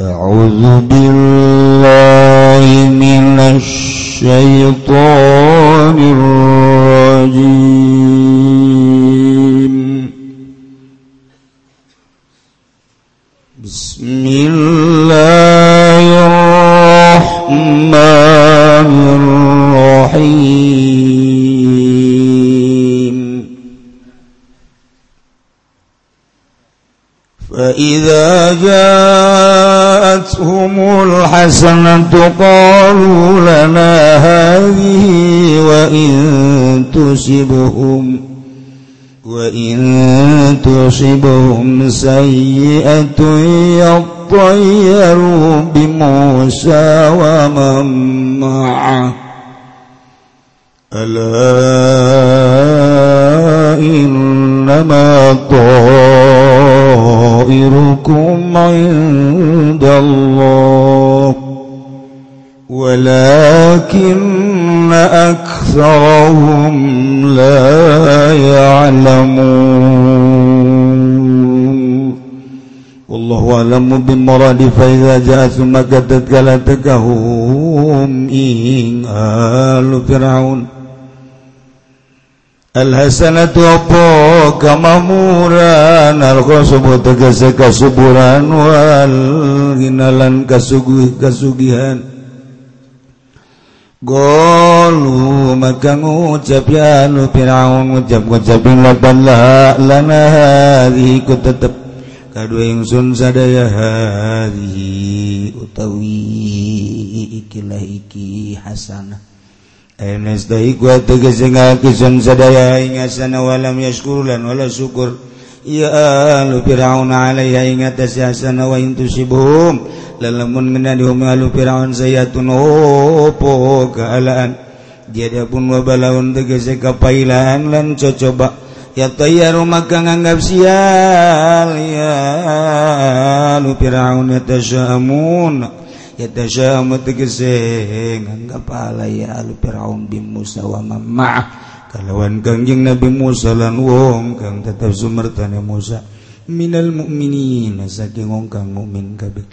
أعوذ بالله من الشيطان الرجيم. بسم الله الرحمن الرحيم. فإذا جاءتهم الحسنة قالوا لنا هذه وإن تصبهم وإن تصبهم سيئة يطيروا بموسى ومن معه. ألا إنما طائركم عند الله. ولكن أكثرهم لا يعلمون والله أعلم بمراد فإذا جاء ثم كتت كلا تكهم إن آل فرعون Alhasan apa kamamuran al-qasbu tegese kasuburan wal ginalan kasuguh kasugihan Golu maka ngucap ya lu Firaun ngucap ngucap laban lah lana hadhihi ku tetep. Kadua ingsun sadaya hadhihi utawi ikilah iki hasanah Aynes dai ku tegese ngakisun sadaya ing hasanah walam yashkurulan wala syukur. Firaun ingat waibum saya sayaunopo kealaan. Dia pun wabalaun tegese kapailan lan cocoba. Ya tayaru maka nganggap sial ya lu Firaun yatasyamun yatasyamu tegese nganggap ala ya lu Firaun bimusawa ma'ah kalawan Kangjeng Nabi Musa lan wong kang tetap sumertane Musa. Minal mu'minin saking wong kang mukmin kabeh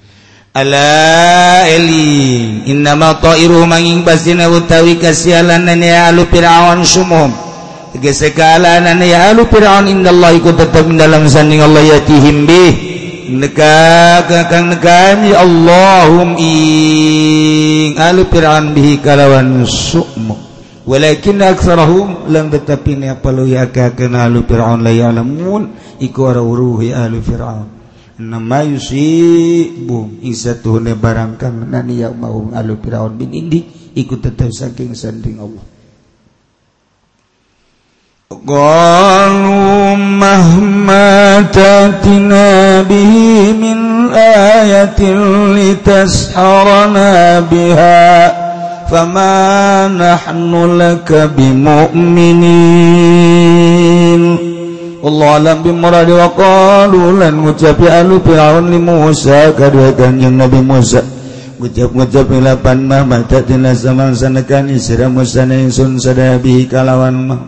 ala eling innama ta'iru manging basina utawi kasialanane ya alu fir'aun sumuhum tegese kaalanane ya alu fir'aun innallahi ku tetap dalam sanding Allah yatihim bih neka kang nekani Allahum ing alu fir'aun bihi kalawan sumuhum walakin aksarahum lang tetapi ni apalu yaka kana alu fir'aun la ya'lamun iku ara uruhi alu fir'aun nama yusibu isatuhune barang kang nani ya mau alu fir'aun bin indi iku tetap saking sanding Allah قالوا مهما تاتنا به من آية لتسحرنا بها فما نحن لك بمؤمنين والله أعلم بمراد وقالوا لن ngucap alu Fir'aun li Musa kedua kanjeng Nabi Musa ngucap-ngucap lapan mah mata tina samang sanakan isra Musa na insun sadabi kalawan mah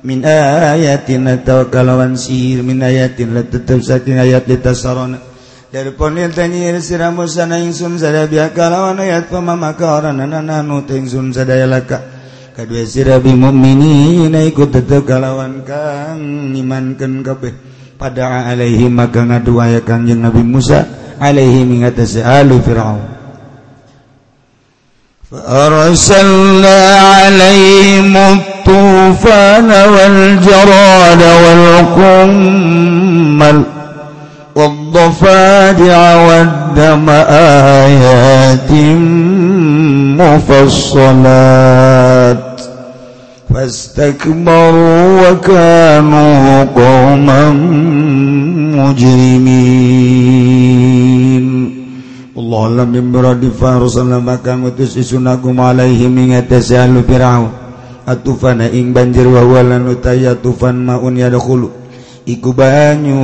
min ayatin atau kalawan sihir min ayatin la tetap saking ayat ditasarona dari ponil tanyir sira Musa na ingsun sadaya kalawan ayat pamamaka orang nana nu ingsun sadaya laka kadua sira bi mukminin ikut tetap kalawan kang imankeun kabeh pada alaihi maka ngadu aya kanjeng Nabi Musa alaihi mingatasi alu fir'aun فأرسلنا عليهم الطوفان والجراد والقمل والضفادع والدم آيات مفصلات فاستكبروا وكانوا قوما مجرمين Allah mimradi farusana maka ngutus isunakum alaihi mingatasi alu fir'aun atufana ing banjir wawalan utaya tufan maun yadakhulu iku banyu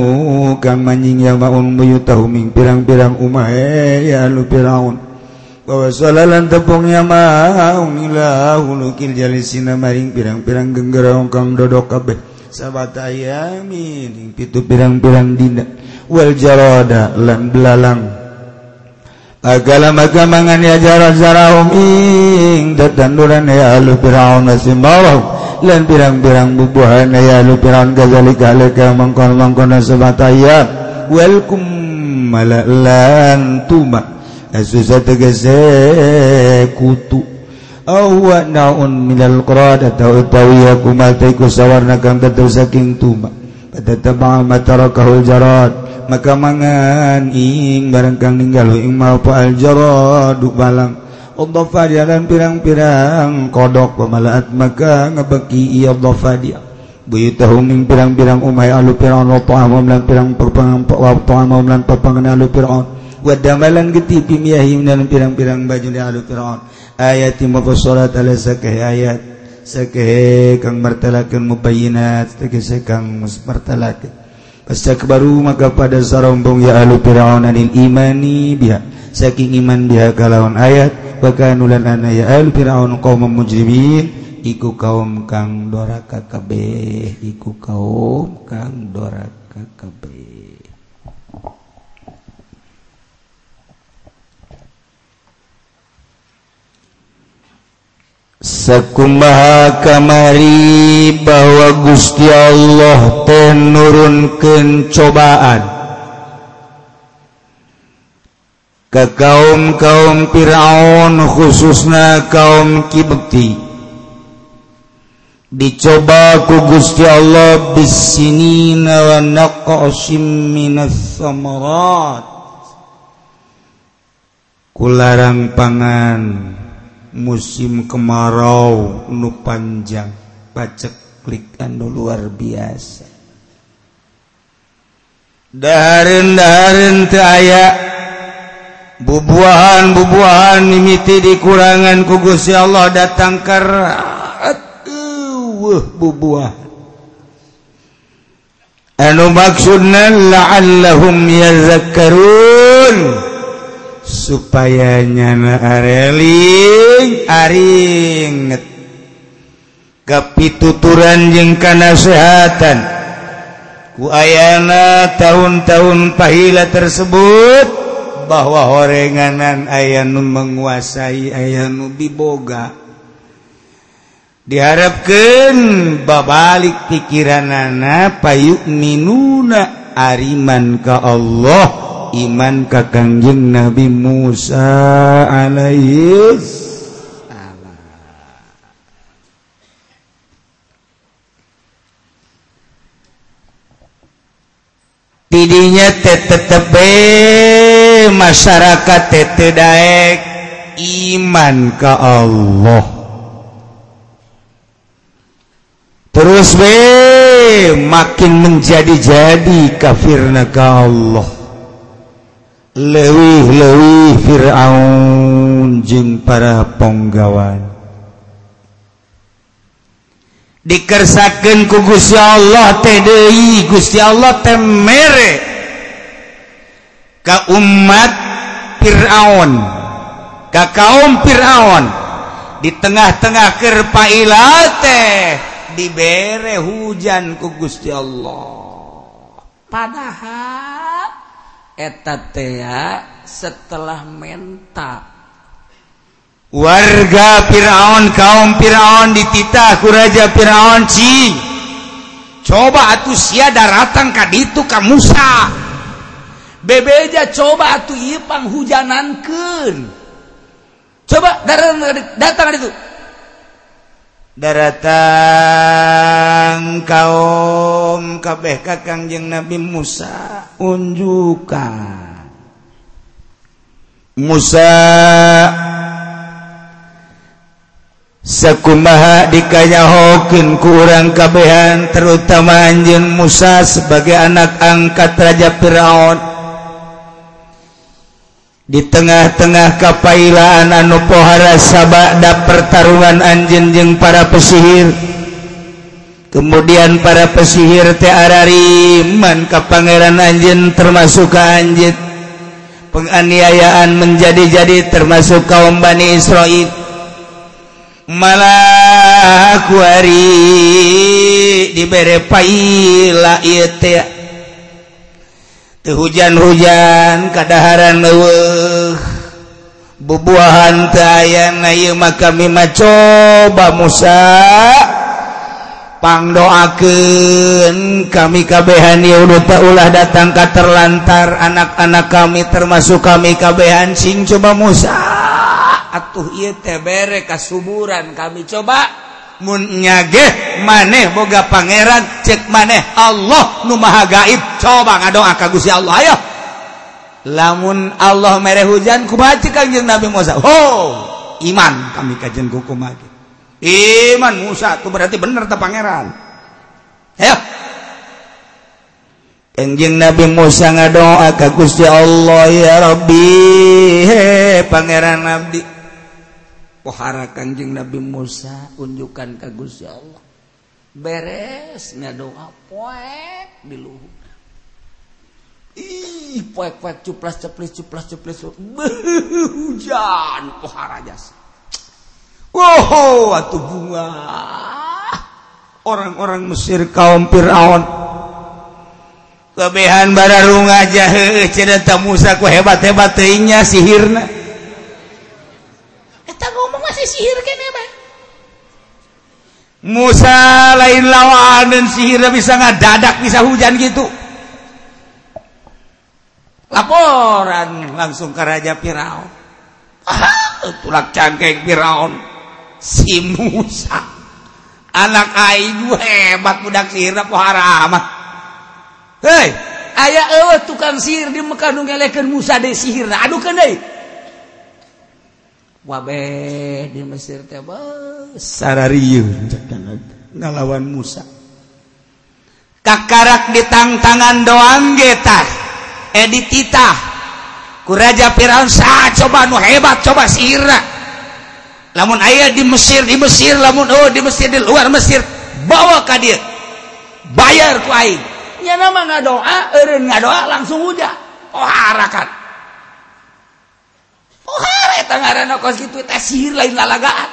kang manjing ya maun buyutahu ming pirang-pirang umah ya lu piraun. Bahwa salalan tepung ya maun ila hulukil jalisina maring pirang-pirang genggeraung kang dodok kabeh. Sabat ayamin pitu pirang-pirang dina. Wal jarada lan belalang. agama-gamangan ya jarak-zaraing datanduran ya lu Firaun nasibahum lan pirang-pirang bubuhan ya lu Firaun kadzalika laka mangkon-mangkon sabataya walkum malalan tuma. Asusa tegese kutu. Awwa naun minal qurad atau tawiya kumatai kusawarna kang dadau saking tuma. taba matarokahul jarod maka mangan ing barangkang ninggalu ing maupa al jarod duk balang. Udhafa jalan pirang-pirang kodok pemalaat maka ngebeki iya udhafa dia. Buyutahum ing pirang-pirang umay alu pir'aun wa ta'amam lan pirang perpangan wa ta'amam lan perpangan alu pir'aun wa damalan geti pimiyahim dan pirang-pirang baju alu pir'aun ayati mafassalat ala sakah ayat. sekehe kang martalakeun mubayyinat tegese kang musmartalakeun baru maka pada sarombong ya alu Firaun anil imani biha. Saking iman biha kalawan ayat bahkan nulan ana ya alu Firaun kaum mujrimin. Iku kaum kang doraka kabeh iku kaum kang doraka kabeh. sekumaha kamari bahwa Gusti Allah penurunkan cobaan. Ke kaum-kaum Firaun khususna kaum Kibti. Dicoba ku Gusti Allah bisinina wa naqasim minas samarat. Kularang pangan. musim kemarau. Nu panjang. Paceklikan nu luar biasa. Darin-darin aya. Bubuahan-bubuahan mimiti dikurangan kugus ya Allah datang karat uh, bubuah anu maksudna la'allahum yazakkarun supaya nyanaareling aringet. Kapituturan jeung kanasehatan. Ku ayana tahun-tahun pahila tersebut bahwa horenganan aya nu menguasai ayanu diboga. Diharapkan babalik pikiran anak payuk minuna ariman ke Allah. iman kakangjeng Nabi Musa alaihis didinya tetep masyarakat tete daek iman ke Allah. Terus be makin menjadi-jadi kafirna ke Allah. lewih lewih Firaun jeung para penggawan. Dikersakan ku Gusti Allah teh Gusti Allah temere ka umat Firaun ka kaum Firaun di tengah-tengah kerpailate dibere hujan ku Gusti Allah. Padahal etatea setelah menta. Warga Firaun kaum Firaun dititah ku raja Firaun cing coba atuh sia daratan ka ditu ka Musa. Bebeja coba atuh ieu panghujanankeun coba datang datang ditu. daratan kaum kabeh kakangjeng Nabi Musa unjukkan Musa sekumaha dikanyahokin kurang kabehan terutama anjing Musa sebagai anak angkat Raja Firaun. di tengah-tengah kapailaan anu pohara sabada pertarungan anjenjeng para pesihir. Kemudian para pesihir tearariman ke Pangeran Anjin termasuk ke Anjit penganiayaan menjadi-jadi termasuk kaum Bani Israel malah kuari dibere paila ieu teh hujan-hujan keadaran bubuahan tayan kami coba Musa. Pangdoaken kami kabehani udah ulah datang ka terlantar anak-anak kami termasuk kami kabehan sing coba Musa. Atuh tebere kasuburan kami coba. munyage maneh boga pangeran cek maneh Allah nu maha gaib. Coba ngadoa ka Gusti Allah ayo. Lamun Allah mere hujan kumaha kanjeng Nabi Musa. Ho iman kami kajen kumaha iman Musa itu berarti bener ta pangeran. Ayo. Kanjeng Nabi Musa ngadoa ka Gusti Allah ya Rabbi he pangeran Nabi pohara kanjing Nabi Musa unjukkan ka Gusti Allah. Beresnya doa poek di luhur. Ih poek poek cuplas ceplis cuplas ceplis hujan pohara jasa wow atuh bunga. Orang-orang Mesir kaum Fir'aun. Kebehan bararunga jahe cerita Musa ku hebat-hebat teuing sihirna. sihir kene bae. Musa lain lawan dan sihirnya bisa ngadadak bisa hujan gitu. Laporan langsung ke Raja Firaun. Ah, tulak cangkeng Firaun si Musa. Anak aing hebat budak sihir pohara amat. Ah? Hei, ayah eueuh tukang sihir di Mekah nu ngelekeun Musa de sihir. Aduh deui. wabe di Mesir teh ngalawan Musa. Kakarak di ditangtangan doang getah edit eh, kita kuraja Firaun sah coba nu hebat coba sira lamun ayah di Mesir di Mesir lamun oh di Mesir di luar Mesir bawa ka dia. Bayar ku aing. Nya nama ngadoa eureun ngadoa langsung hujan oh harakan sihir lain lalagaan.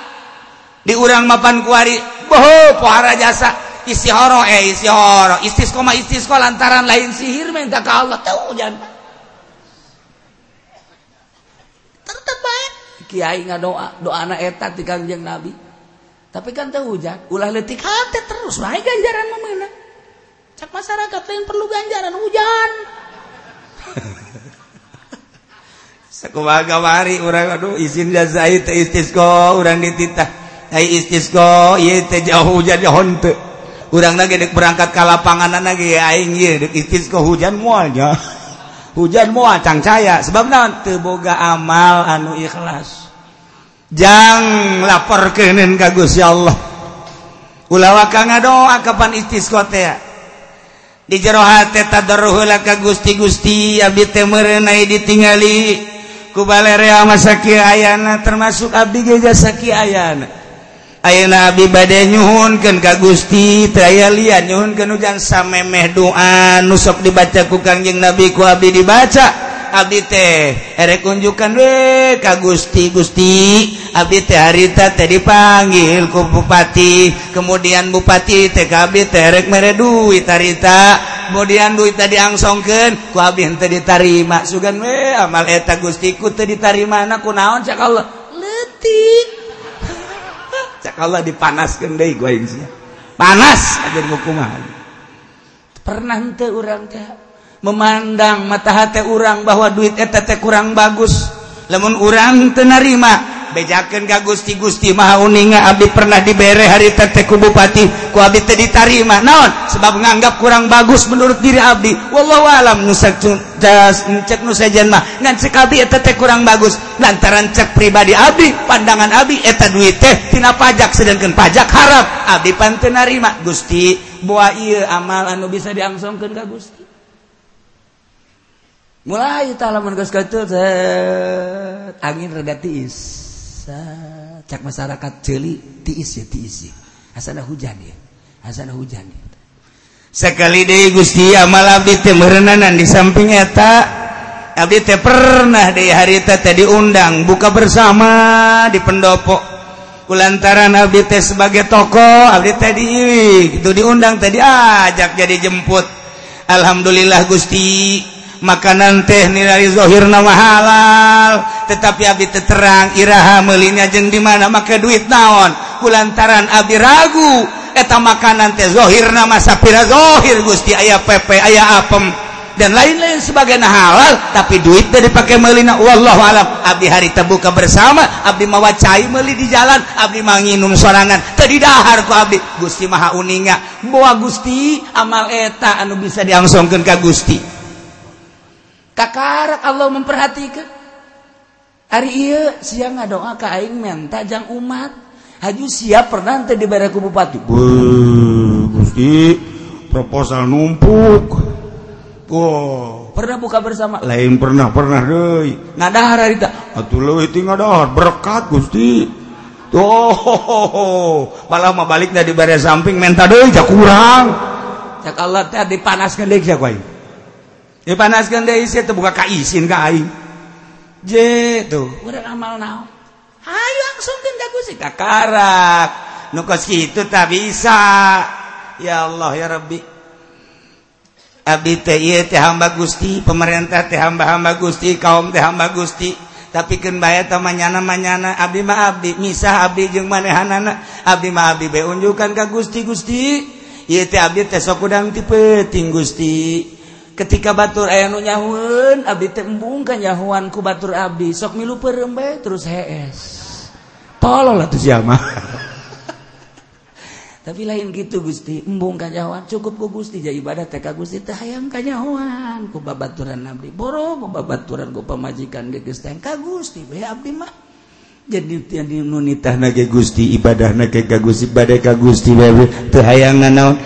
Di urang mapan kuari boho pohara jasa. Istihoro eh istihoro istisqoma istisqo lantaran lain sihir minta ke Allah. Tahu jangan tetap baik kiai nggak doa doa anak eta di kanjeng nabi. Tapi kan tahu hujan ulah letik hati terus. Baik ganjaran memenang cak masyarakat yang perlu ganjaran hujan. Sekowagawari urang aduh izin jazai teh istisqo urang dititah. Ai istisqo ieu teh jauh hujan honte. Urang lagi dek berangkat ke lapangan lagi aing ieu dek istisqa hujan moal nya. Hujan moal cangcaya sebab naon teu boga amal anu ikhlas. Jang laporkeuneun ka Gusti Allah. ulawa waka ngadoa kapan istisqa teh. Di jero hate tadruhul Gusti Gusti abdi teu mereunai ditingali. kubalerea ayana termasuk abdi ge jasaki ayana. Ayana abdi bade nyuhunkeun ka Gusti teu lihat lian nyuhunkeun hujan samemeh doa Nusok dibaca ku Kangjeng Nabi ku abdi dibaca. Abdi teh erek kunjukan we ka Gusti Gusti. Abdi teh harita teh dipanggil ku bupati. Kemudian bupati teh ka Abdi teh erek mere duit harita kemudian duit tadi diangsongkeun ku Abdi teh ditarima. Sugan we amal eta Gusti ku teu ditarima. Na kunaon cak Allah? Leutik. Cak Allah dipanaskeun deui gua panas aja hukuman. Pernah henteu urang teh? memandang mata hati orang bahwa duit etete kurang bagus. Lemon orang tenarima bejaken ga Gusti Gusti mauninga Abdi pernah diberre hari tete kubupati ku Abdi ditarima. Naon? Sebab menganggap kurang bagus menurut diri Abdi. Walau alam nusa cek nu mah. Ngan cek nujanmah tete kurang bagus. Lantaran cek pribadi Abdi pandangan Abi eta duit teh tina pajak sedangkan pajak harap. Abdi pantenarima Gusti buah iya amal anu bisa diangsongkan ka Gusti. mulai lamun geus kecut angin reda tiis cak masyarakat celi tiis ya tiis ya. Asana hujan ya asana hujan ya. sekali deh Gusti amal abdi teu meureunaan di samping eta. Abdi teh pernah deui hari teh diundang buka bersama di pendopo. Kulantaran abdi teh sebagai tokoh abdi teh di itu diundang tadi ajak jadi jemput. Alhamdulillah Gusti. makanan teh nilai nama halal tetapi Abi terang Iraha melinya jeng di mana maka duit naon? Kulantaran Abi ragu. Eta makanan tehhirna masa pirazhohir Gusti. Ayah PP ayah apem. Dan lain-lain sebagai nah halal tapi duit dari pakai melina wallahu alam. Abdi hari terbuka bersama abdi mawa cai meli di jalan abdi manginum sorangan. Tadi dahar ku abdi. Gusti maha uninga. Bawa Gusti amal eta anu bisa diangsongkan ke Gusti. Kakarak Allah memperhatikan. Hari iya siang ngadoa ke aing menta jang umat. Haju siap pernah teh diberi ku bupati Gusti proposal numpuk. Wow pernah buka bersama? Lain pernah pernah deh ngadahar harita atuh leuwih ti ngadahar. Berkat Gusti. Oh, malah mah balik dari bare samping menta deui cak kurang. Cak Allah teh dipanaskeun deui cak Ya panaskan deh isi itu buka kaisin kain. Je tuh, udah amal nau. Hayu langsungkeun ka Gusti ka karak. Nu kos kitu tak bisa. Ya Allah ya Rabbi. Abdi teh ieu teh hamba Gusti, pemerintah teh hamba-hamba Gusti, kaum teh hamba Gusti. Tapi keun baya teh manyana-manyana abdi mah abdi, misah abdi jeung manehanana. Abdi mah abdi be unjukkan ka Gusti Gusti. Ieu teh abdi teh sok udang ti Gusti. ketika Batur aya nyahun Abdi tembung kan nyahuan Batur Abdi. Sok milu perembe terus HS tolonglah tuh siapa tapi lain gitu Gusti. Embung kanyawan cukup ku Gusti. Jadi ibadah teh ka Gusti teh hayang kanyawan ku babaturan abdi boro ku babaturan ku pamajikan ge geus teh. Ka Gusti bae abdi mah. Jadi tian nunitah nage Gusti ibadah nage ka Gusti badai ka Gusti bae teh hayang naon?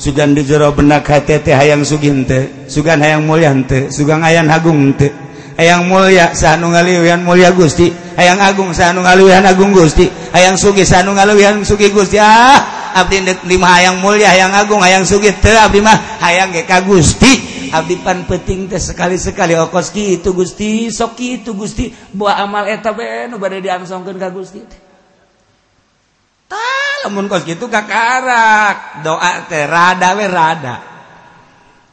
sugan di jero benak HTT hayang suginte sugan hayang mulyante sugang ayayan Agung te hayang mulya sanu ngaliwian mulia Gusti. Hayang Agung sanu ngaliwian Agung Gusti. Hayang Sugi sanu ngaliwian Sugi Gusti. Ah abdi lima hayang mulia hayang Agung hayang Sugi te abdi mah hayang ge ka Gusti. Abdi pan penting teh sekali-sekali okos kitu Gusti sok kitu Gusti. Buah amal eta bae nu bade diangsongkeun ka Gusti teh. Tah lamun kos kitu kakarak doa teh rada we rada.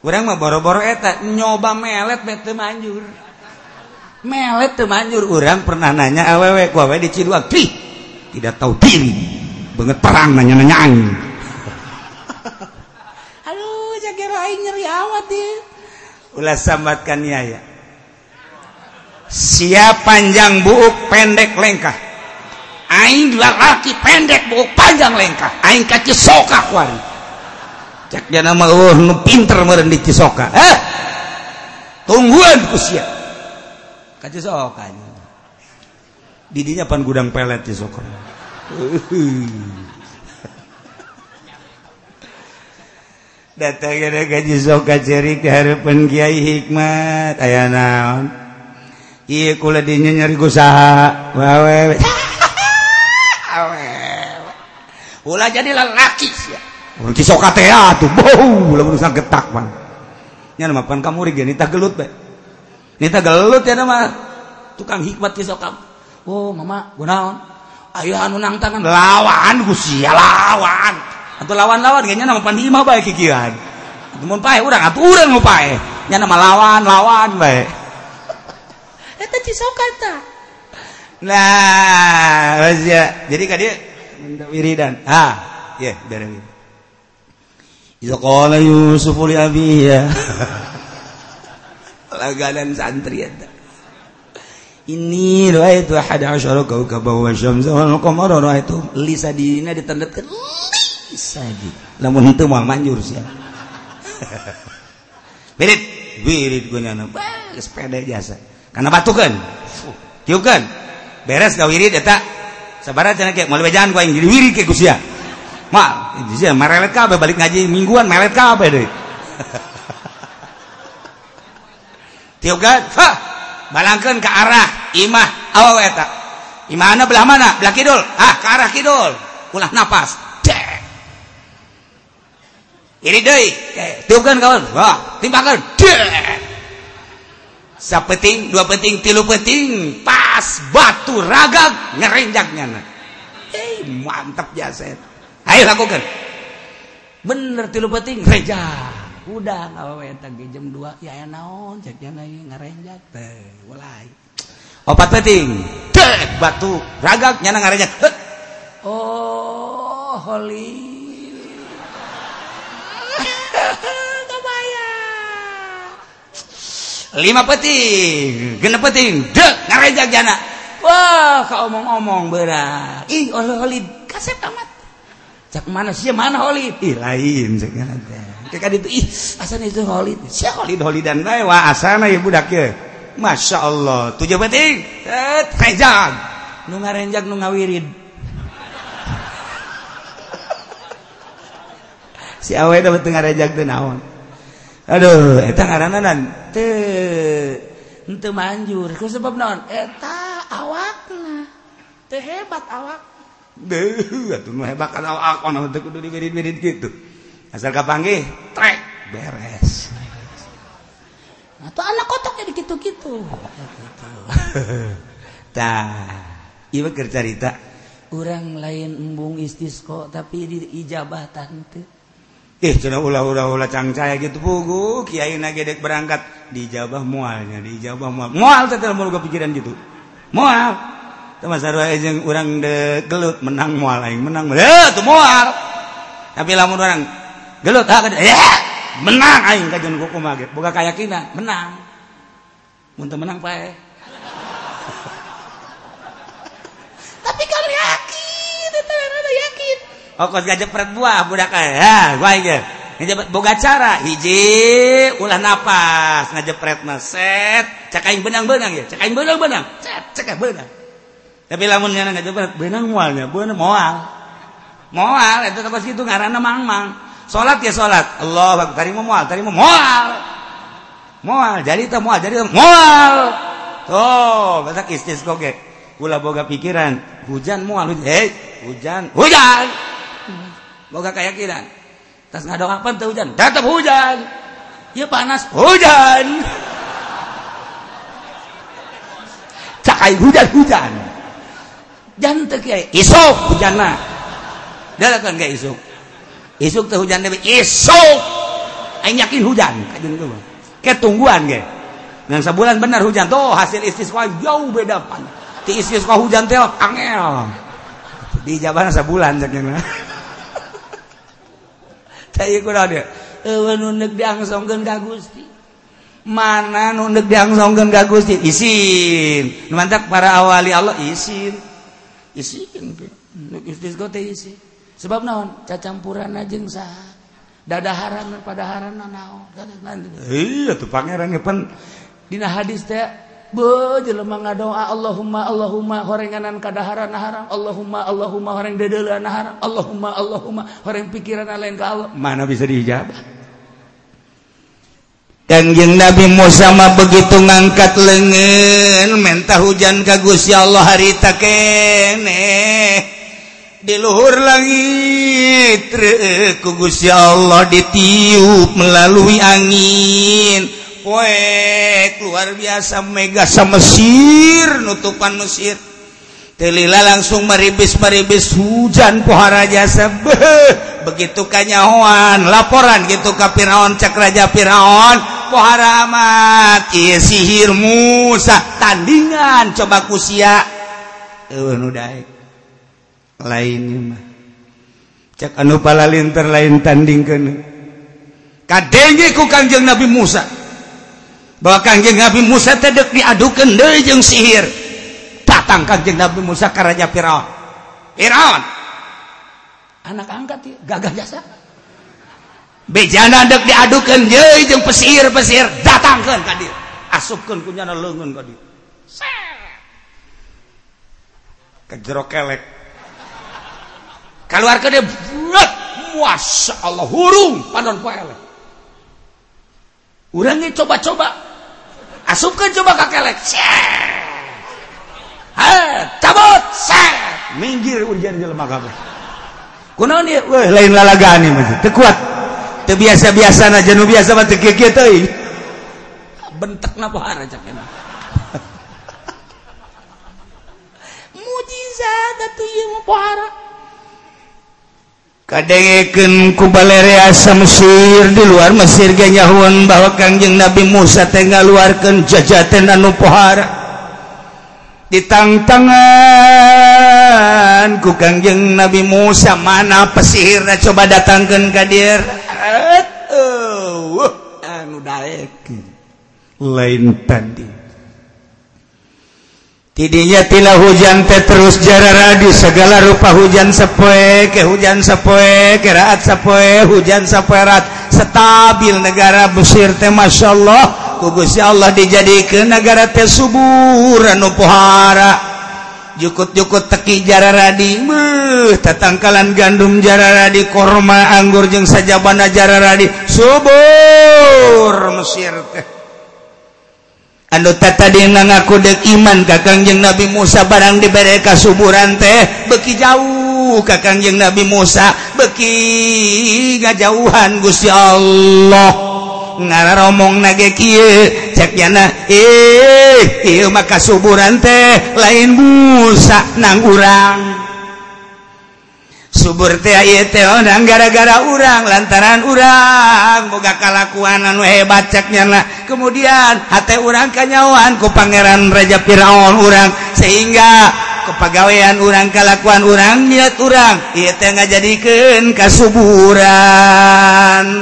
Urang mah boro-boro eta nyoba melet bae teu manjur. Melet teu manjur. Urang pernah nanya awewe ku awewe di Ciduak tidak tahu diri. Banget perang nanya nanya angin aduh jaga lain nyeri awat dia. Ulah sambatkan ya ya siap panjang buuk pendek lengkah aing laki pendek bau panjang lengkah aing ka cisoka kuari cek dia nama oh nu pinter meureun di cisoka. Eh tungguan ku sia. Ka cisoka didinya pan gudang pelet cisoka. Datang gaji soka cerik di harapan kiai hikmat. Ayah naon? Iya kula dinya nyari gusaha wawe ulah jadi lelaki sia. Urang ti sok atea atuh ah, bau lamun getak mah. Nya mah pan kamu rig nita gelut bae. Nita gelut ya mah tukang hikmat ti sok Oh, mama, gunaon? Ayo anu nang tangan lawan ku sia lawan. Atau lawan-lawan nya nama pan hima bae kikian. Mun pae urang atuh urang nu pae. Nya nama lawan-lawan bae. Eta cisokan ta. Nah, jadi ka dia wiridan ah ya yeah, bere Iza qala Yusuf li abiya laganan santri eta ini doa itu ada asyara kau kabawa syamsa wal qamara itu lisa dina ditandatkan lisa di lamun itu mah manjur sia wirid wirid gue nyana sepeda jasa karena batukan tiupkan beres gak wirid eta sabar cenah ke moal bejalan ku aing jadi wiri ke Gusti Ma, jadi merelet kabeh balik ngaji mingguan melet kabeh deh Tiukan, ha, balangkan ke arah imah awal eta. Imahana belah mana? Belah kidul. Ah, ke arah kidul. Ulah napas. Dek. ini deh Tiupkan kawan. Wah, timpakan Dek. sapeting dua peting tilu peting pas batu ragak ngerenjaknya. Na eh mantap jasa ayo lakukan. Bener tilu peting reja udah ngawe tagi jam dua ya naon jaknya naik ngerenjak teh mulai opat peting tek batu ragak nyana ngerenjak. Oh holy. lima peting gene peting dek ngarejak jana. Wah kau omong-omong berat. Ih oleh holid kasep amat. Cak mana sih mana holid ih lain segala kayak itu ih asana itu holid si holid holid dan bae wah asana ya budak ya. Masya Allah tujuh peting. Rejak nu ngarejak nu ngawirid. Si awe dapat ngarejak tuh naon? Aduh eta ngaranna teu teu manjur. Ku sebab naon? Eta awakna. Teu hebat awak. Deuh atuh nu hebat kan awak. Ono teu kudu diwirid-wirid kitu asal kapanggih trek beres. Atau anak kotok jadi gitu-gitu tah ieu keur carita. Urang lain embung istisqo tapi di ijabah tante Eh, ih cina ulah ulah ulah cangcaya gitu pugu. Kiai nagedek berangkat. Dijabah mualnya dijabah mual. Mual teteh mau pikiran gitu. Mual. Teman sarua eh, ejeng orang de gelut menang mual aing menang mual. Eh, tuh mual. Tapi lamun orang gelut ah ya menang aing kajian kuku mage boga keyakinan menang. Untuk menang pae yakin ongkos gajepret buah budak ya gua aja ngejepret boga cara hiji ulah napas. Ngajepret set. Cakain benang-benang ya. Cakain benang-benang cekah benang. Tapi lamun nyana ngajepret benang mualnya benang moal. Moal itu pas gitu ngaranna mang-mang. Salat ya salat Allah akbar. Tadi mau moal tadi mau moal. Moal jadi teh moal jadi moal. Tuh batak istisqo ge ulah boga pikiran hujan moal hei hujan. Hujan boga keyakinan tas ngadoakan teh hujan. Tetap hujan. Ya panas hujan. Cakai hujan hujan. Jan teh kiai isuk hujanna. Dalakan kayak isuk. Isuk teh hujan deui isuk. Aing yakin hujan kajeun teh kayak tungguan ge. Ngan sabulan bener hujan tuh hasil istisqa jauh beda pan. Ti istisqa hujan teh angel. Di jabana sabulan cenah Eh, Gusti. Mana nunduk diangsongkan ka Gusti? Isin. Mantap para awali Allah isin. Isin teh isin. Sebab naon? Cacampuran jeung saha dadaharan padaharan naon? Iya tuh pangeran ngepen. Dina hadis teh jelema ngadoa Allahumma Allahumma horenganan kadaharan haram. Allahumma Allahumma horeng dedelan haram. Allahumma Allahumma horeng pikiran lain ke Allah. Mana bisa diijabah Kanjeng Nabi Musa mah begitu ngangkat lengan mentah hujan ka Gusti Allah harita kene. Di luhur langit ku Gusti Allah ditiup melalui angin. poek luar biasa mega sama Mesir nutupan Mesir. Telila langsung meribis-meribis hujan pohara jasa. Begitu kanyawan laporan gitu ke Firaun cek Raja Firaun. Pohara amat iya sihir Musa. Tandingan coba kusia. Eh nu lainnya mah. Cek anu palalinter lain tanding kene kadenge ku Kanjeng Nabi Musa. bahkan Nabi Musa tedek diadukan dejeng sihir. Datang kanjeng Nabi Musa ke Raja Firaun. Firaun! Anak angkat ya, gagah jasa. Bejana dek diadukan dejeng pesihir-pesihir datangkeun ka dieu asupkan kunyana leungeun ka dieu kejero kelek. Keluar ke dia buat Masya Allah hurung panon poelek Urangnya coba-coba. asupkan coba ke kelek. Cabut. Minggir ujar jelema kabeh kunaon dia? Weh lain lalagaan ieu mah. Teu kuat. Teu biasa-biasa na jeung biasa mah teu kieu teuing bentekna bahar cak emang. Mujizat atuh ieu mah bahara kadengeken kubalerea Mesir di luar Mesir ganyahuan bahwa Kangjeng Nabi Musa tengah luarkan jajaten anu pohara ditangtangan ku Kangjeng Nabi Musa mana pesihir coba datangkan kadir uh, anu daek lain tanding Tidinya tidnyatilah hujan teh terus jarara di segala rupa hujan sepoe ke hujan sepoe keraat sepoe hujan seperat stabil negara Mesir teh Masya Allah kugusnya Allah dijadikan negara teh subur anu pohara. Jukut-jukut teki jarara di meh tatangkalan gandum jarara di korma anggur jeng sajabana jarara di subur Mesir teh. Ando tata dia ngaku dek iman kakangjeng Nabi Musa barang diberi kasuburan teh beki jauh kakangjeng Nabi Musa beki ngajauhan Gusti Allah. Ngara romong nage kieu eh maka suburan teh lain Musa nang urang. subur teang gara-gara urang lantaran urang. Boga kalakuanan we bacaknya nah kemudian hati urang kanyawan ku Pangeran Raja Firaun urang. Sehingga kepegawaian urang kalakuan urang niat urang. Ia teh ngajadikeun kasuburan.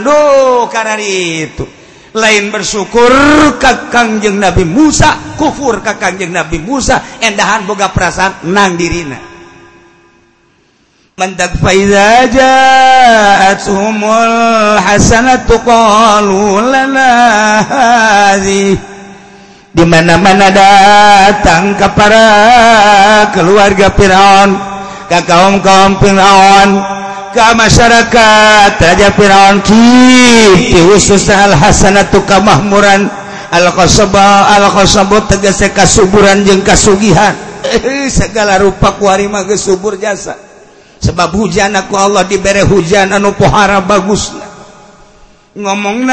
Do karena itu. Lain bersyukur kakangjeng Nabi Musa kufur kakangjeng Nabi Musa. Endahan boga perasaan nang dirina. mendak faiza ja'atuhumul hasanatu qalu lana hadhi di mana-mana datang ke para keluarga Firaun ke kaum-kaum Firaun ke masyarakat raja Firaun ki khusus al hasanatu kamahmuran al qasaba al qasabu tegese kasuburan jeung kasugihan. Segala rupa kuarima mah jasa. sebab hujan aku Allah diberre hujan anu pohara bagus. Ngomong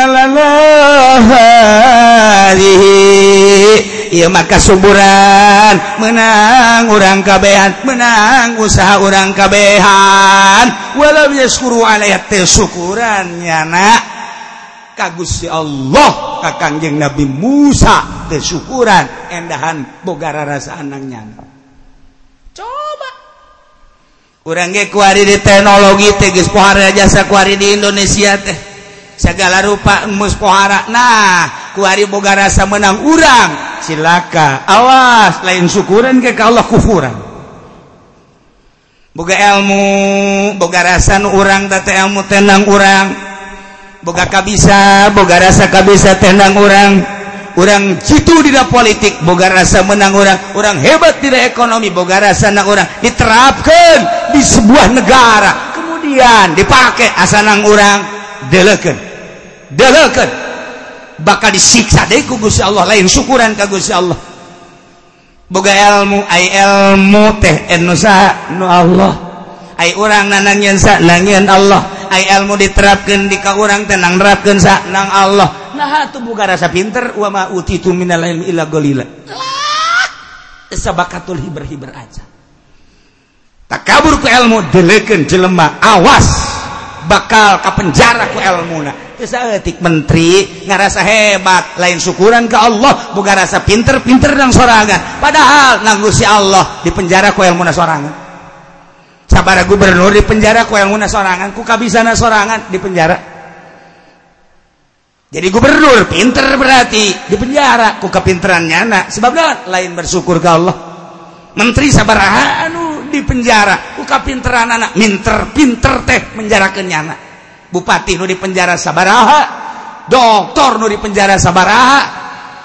Iya maka suburan menang orang kabehan menang usaha orang kabehan. Walau yaskuru alaihi teh syukuran nyana kagusti Allah kakangjeng Nabi Musa teh endahan bogara rasa anang nyana. Urangge kuari di teknologi teges pohara jasa kuari di Indonesia teh. Segala rupa emus pohara. Nah, kuari boga rasa menang urang. Silaka. Awas, lain syukuran ke Allah kufuran. Boga ilmu, boga rasa urang tete ilmu tenang urang. Boga kabisa, boga rasa kabisa tenang urang. orang situ tidak politik boga rasa menang orang orang hebat tidak ekonomi boga rasa nang orang diterapkan di sebuah negara. Kemudian dipakai asanang orang deleken deleken bakal disiksa deh ku Gusti Allah. Lain syukuran ka Gusti Allah. Boga ilmu ai ilmu teh enusa nu Allah. Ai orang nanangin sa nangin Allah. Ai ilmu diterapkan di ka orang tenang nerapkan sa nang Allah. nah tuh buka rasa pinter. Wa ma utitu minal ilmi illa qalila sabakatul hiber-hiber aja. Takabur ku ilmu delekeun jelema awas. Bakal kapenjara ku ilmuna teu saeutik menteri ngarasa hebat. Lain syukuran ke Allah buka rasa pinter-pinter dan sorangan. Padahal nganggu si Allah di penjara ku ilmuna sorangan. Sabara gubernur di penjara ku ilmuna sorangan. Ku kabisana sorangan di penjara. jadi gubernur pinter berarti. Di penjara ku kepinterannya anak sebab lain bersyukur ke Allah. Menteri sabar anu di penjara ku kepinteran anak. Minter pinter teh menjarakan anak bupati nu di penjara sabaraha doktor nu di penjara sabaraha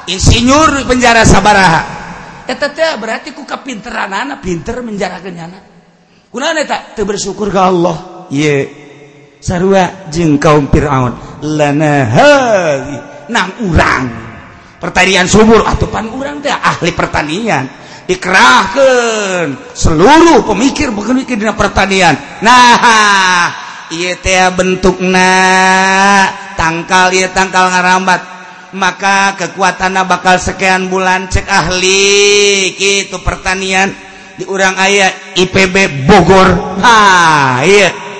insinyur di penjara sabaraha eta teh berarti ku kepinteran anak pinter menjarakan anak kunaon eta? Teu bersyukur ke Allah. Ieu. yeah. Sarua jeung kaum Firaun. Nang urang. Pertanian subur atau pan urang teh ahli pertanian. Dikerahkan seluruh pemikir bukan mikir di pertanian. Nah iya teh bentukna tangkal ya tangkal ngarambat. Maka kekuatan bakal sekian bulan cek ahli gitu pertanian. Di urang ayat IPB Bogor. Ha iya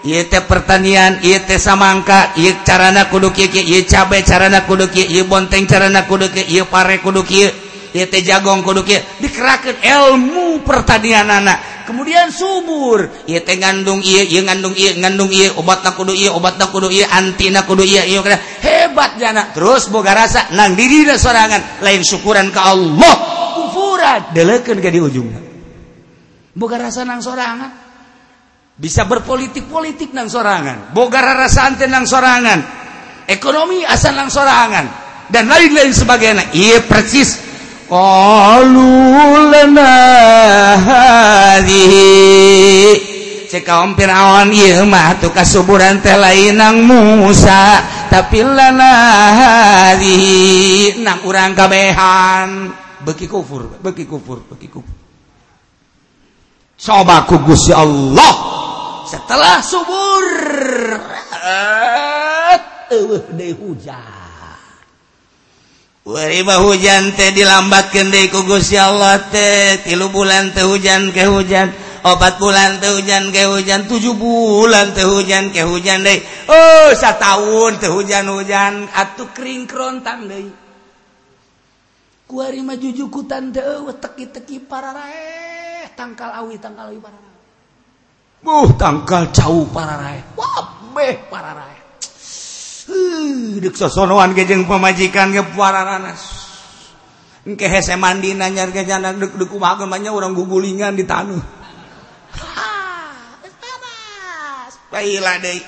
teh pertanian ia teh samangka ia carana kudu kieu ieu cabe carana kudu kieu ieu bonteng carana kudu kieu ieu pare kudu kieu ieu teh jagong kudu kieu. Dikerakeun ilmu pertanianana. Kemudian subur. Ieu teh ngandung ieu ieu ngandung ieu ngandung ieu obatna kudu ieu obatna kudu ieu antina kudu ieu ieu kana hebat jana. Terus boga rasa nang dirina sorangan lain syukuran ka Allah. Kufuran. Delekeun ke di ujungna. Boga rasa nang sorangan. bisa berpolitik-politik nang sorangan. Bogara rasa teh nang sorangan. Ekonomi asal nang sorangan. Dan lain-lain sebagainya. Iya persis. Qalu lana hadhihi cek kaum Firaun ieu mah tuh kasuburan teh lain nang Musa. Tapi lana hadhihi nang urang kabehan. Beki kufur beki kufur beki kufur. Coba ku Gusti Allah. setelah subur. Hujan. Hujan teh dilambatkan deh kugus ya Allah teh. Tilu bulan teh hujan ke hujan obat bulan teh hujan ke hujan tujuh bulan teh hujan ke hujan deh oh setahun teh hujan hujan atuh kering kerontang deh kuari maju jukutan teh teki teki para tangkal awi tangkal awi para Buh tangkal jauh para rai. Wabeh para rai. Huh, dek sosonoan ge jeung ke para ranas. Engke hese mandi nanyar ke jana dek dek kumaha banyak orang gugulingan di tanah. Panas. Baiklah deui.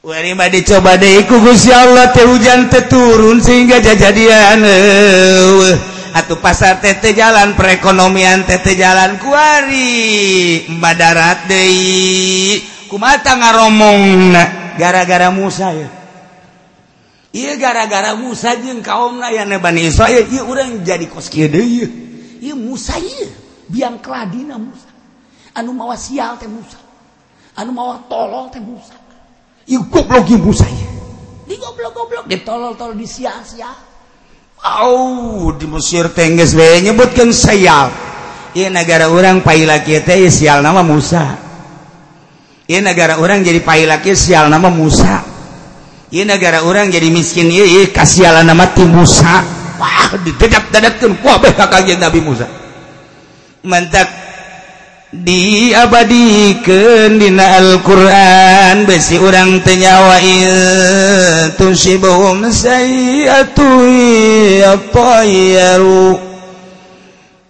Wari mah dicoba deh ku Gusti Allah teh hujan teh turun sehingga jajadian Uh, atau pasar TT jalan perekonomian TT jalan kuari Mbak darat Dei. Kumata ngaromong gara-gara Musa ya. Iya gara-gara Musa jeung kaumna ya Bani Israel iya orang jadi kos kieu deui iya. Musa iya. Biang keladina Musa. Anu mawa sial teh Musa. Anu mawa tolol teh Musa. Iya goblok Musa iya. Di goblok-goblok di tolol-tolol di sia-sia Di Mesir tengges we nyebutkan sayal. I negara orang pailaki teh sial nama Musa. I negara orang jadi pailaki sial nama Musa. I negara orang jadi miskin ieu kasialan nama ti Musa. Wah didedak-dedakkeun kuah beh ka Nabi Musa. Mantap diabadikendina Alquran besi urang tenyawa tusibum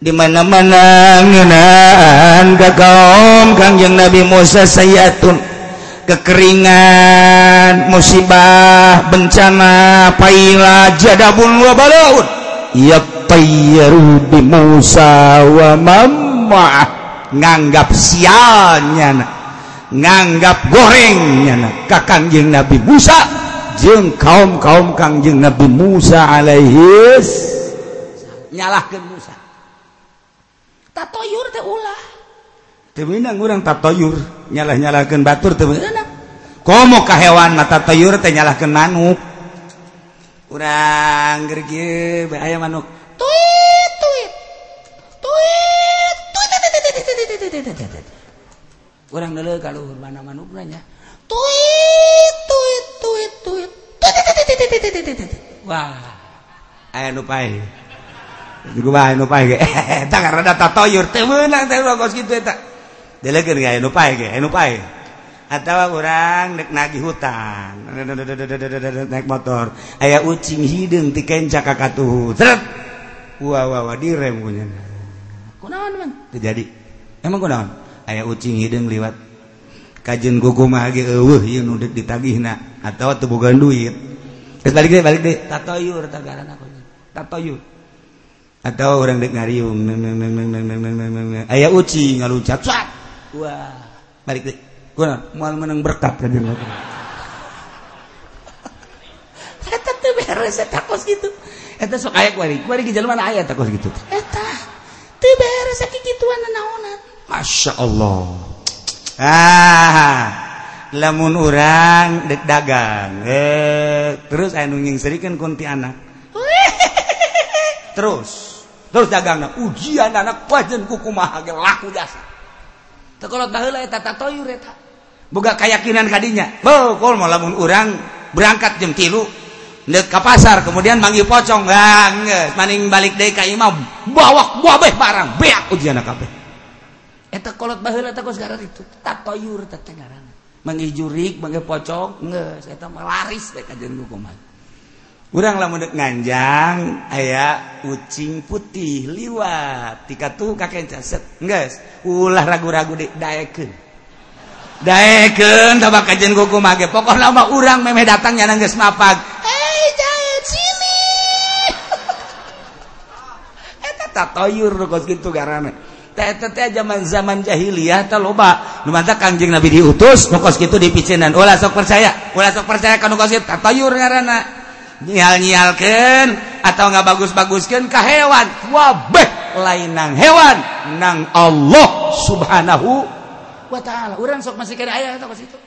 dimana-mana ngenaan ke kaum Kangjeng Nabi Musa sayatun kekeringan musibah bencana paila jadabun wa balaun. Ya tayyaru bi Musa wa mamah? nganggap sialnya nganggap gorengnya kakangjeng Nabi Musa jeng kaum-kaum Kangjeng Nabi Musa alaihis. Nyalahkan Musa. Tatoyur teh ulah. Temenang orang tatoyur nyalah-nyalahkan batur temenang komo ka hewan mata tatoyur teh nyalahkan manuk. Orang gergi ayam manuk. Tuit tuit. Tuit. orang kalau mana manubranya tuit tuit tuit tuit. Wah. Ayo nupai. Juga bae nupai ge eta karena data toyur. Teu meunang teh rogos kitu eta delekeun ge ayo nupai ge ayo nupai. Atawa urang dek nagih hutang naik motor. Aya ucing hideung ti kencak ka katuh seret. Wah wah wah direm kunyana kunaon man teu jadi emang gue naon aya ucing hidung liwat. Kajen kuku mah ge eueuh ieu nu ditagihna atawa teu boga duit. Geus balik deh balik deh. Tatoyur tagaran aku tatoyur. Atau orang dek ngariung neng neng neng neng neng neng neng neng neng aya ucing ngaluncat cat wah. Balik deh. Gue moal menang berkat kajin kuku Eta teu beres, eta kos gitu. Eta sok aya kuari, kuari ge jalan aya eta kos gitu. Eta, teu beres, sakitu gituan naona. Asya Allah. Ah lamun orang dek dagang eh terus anu nyingserikeun kunti anak terus terus dagang ujian anak pajen ku kumaha ge laku jasa. Teu kolot baheula eta tatoyur eta. Boga keyakinan kadinya. Beuh kol mah lamun urang berangkat jam 3 dek ke pasar kemudian manggil pocong. Ah, Gang maning balik deui ka imam. Bawa buah barang beak ujian kabeh. Eta kolot baheula eta gara itu. Tatoyur teh ngaranna. Mangge jurik, mangge pocong, geus eta malaris dek ajeun kumaha Urang lamun deuk nganjang aya ucing putih liwat tika tuh kakek caset geus ulah ragu-ragu dek daekeun. Daekeun tabak ajeun kumaha ge pokokna mah urang memeh datang nyana geus mapag. Hei jaet sini. tatoyur kos kitu garana. zaman-zaman jahiliyah loba. Kanjing Nabi diutus nukos gitu dipicinan ulah sok percaya ulah sok percaya kan nukos gitu tatayur ngarana nyal-nyalkeun atau nggak bagus-baguskeun ka hewan. Wabeh lain nang hewan nang Allah subhanahu wa taala. Urang sok masih kena aya eta itu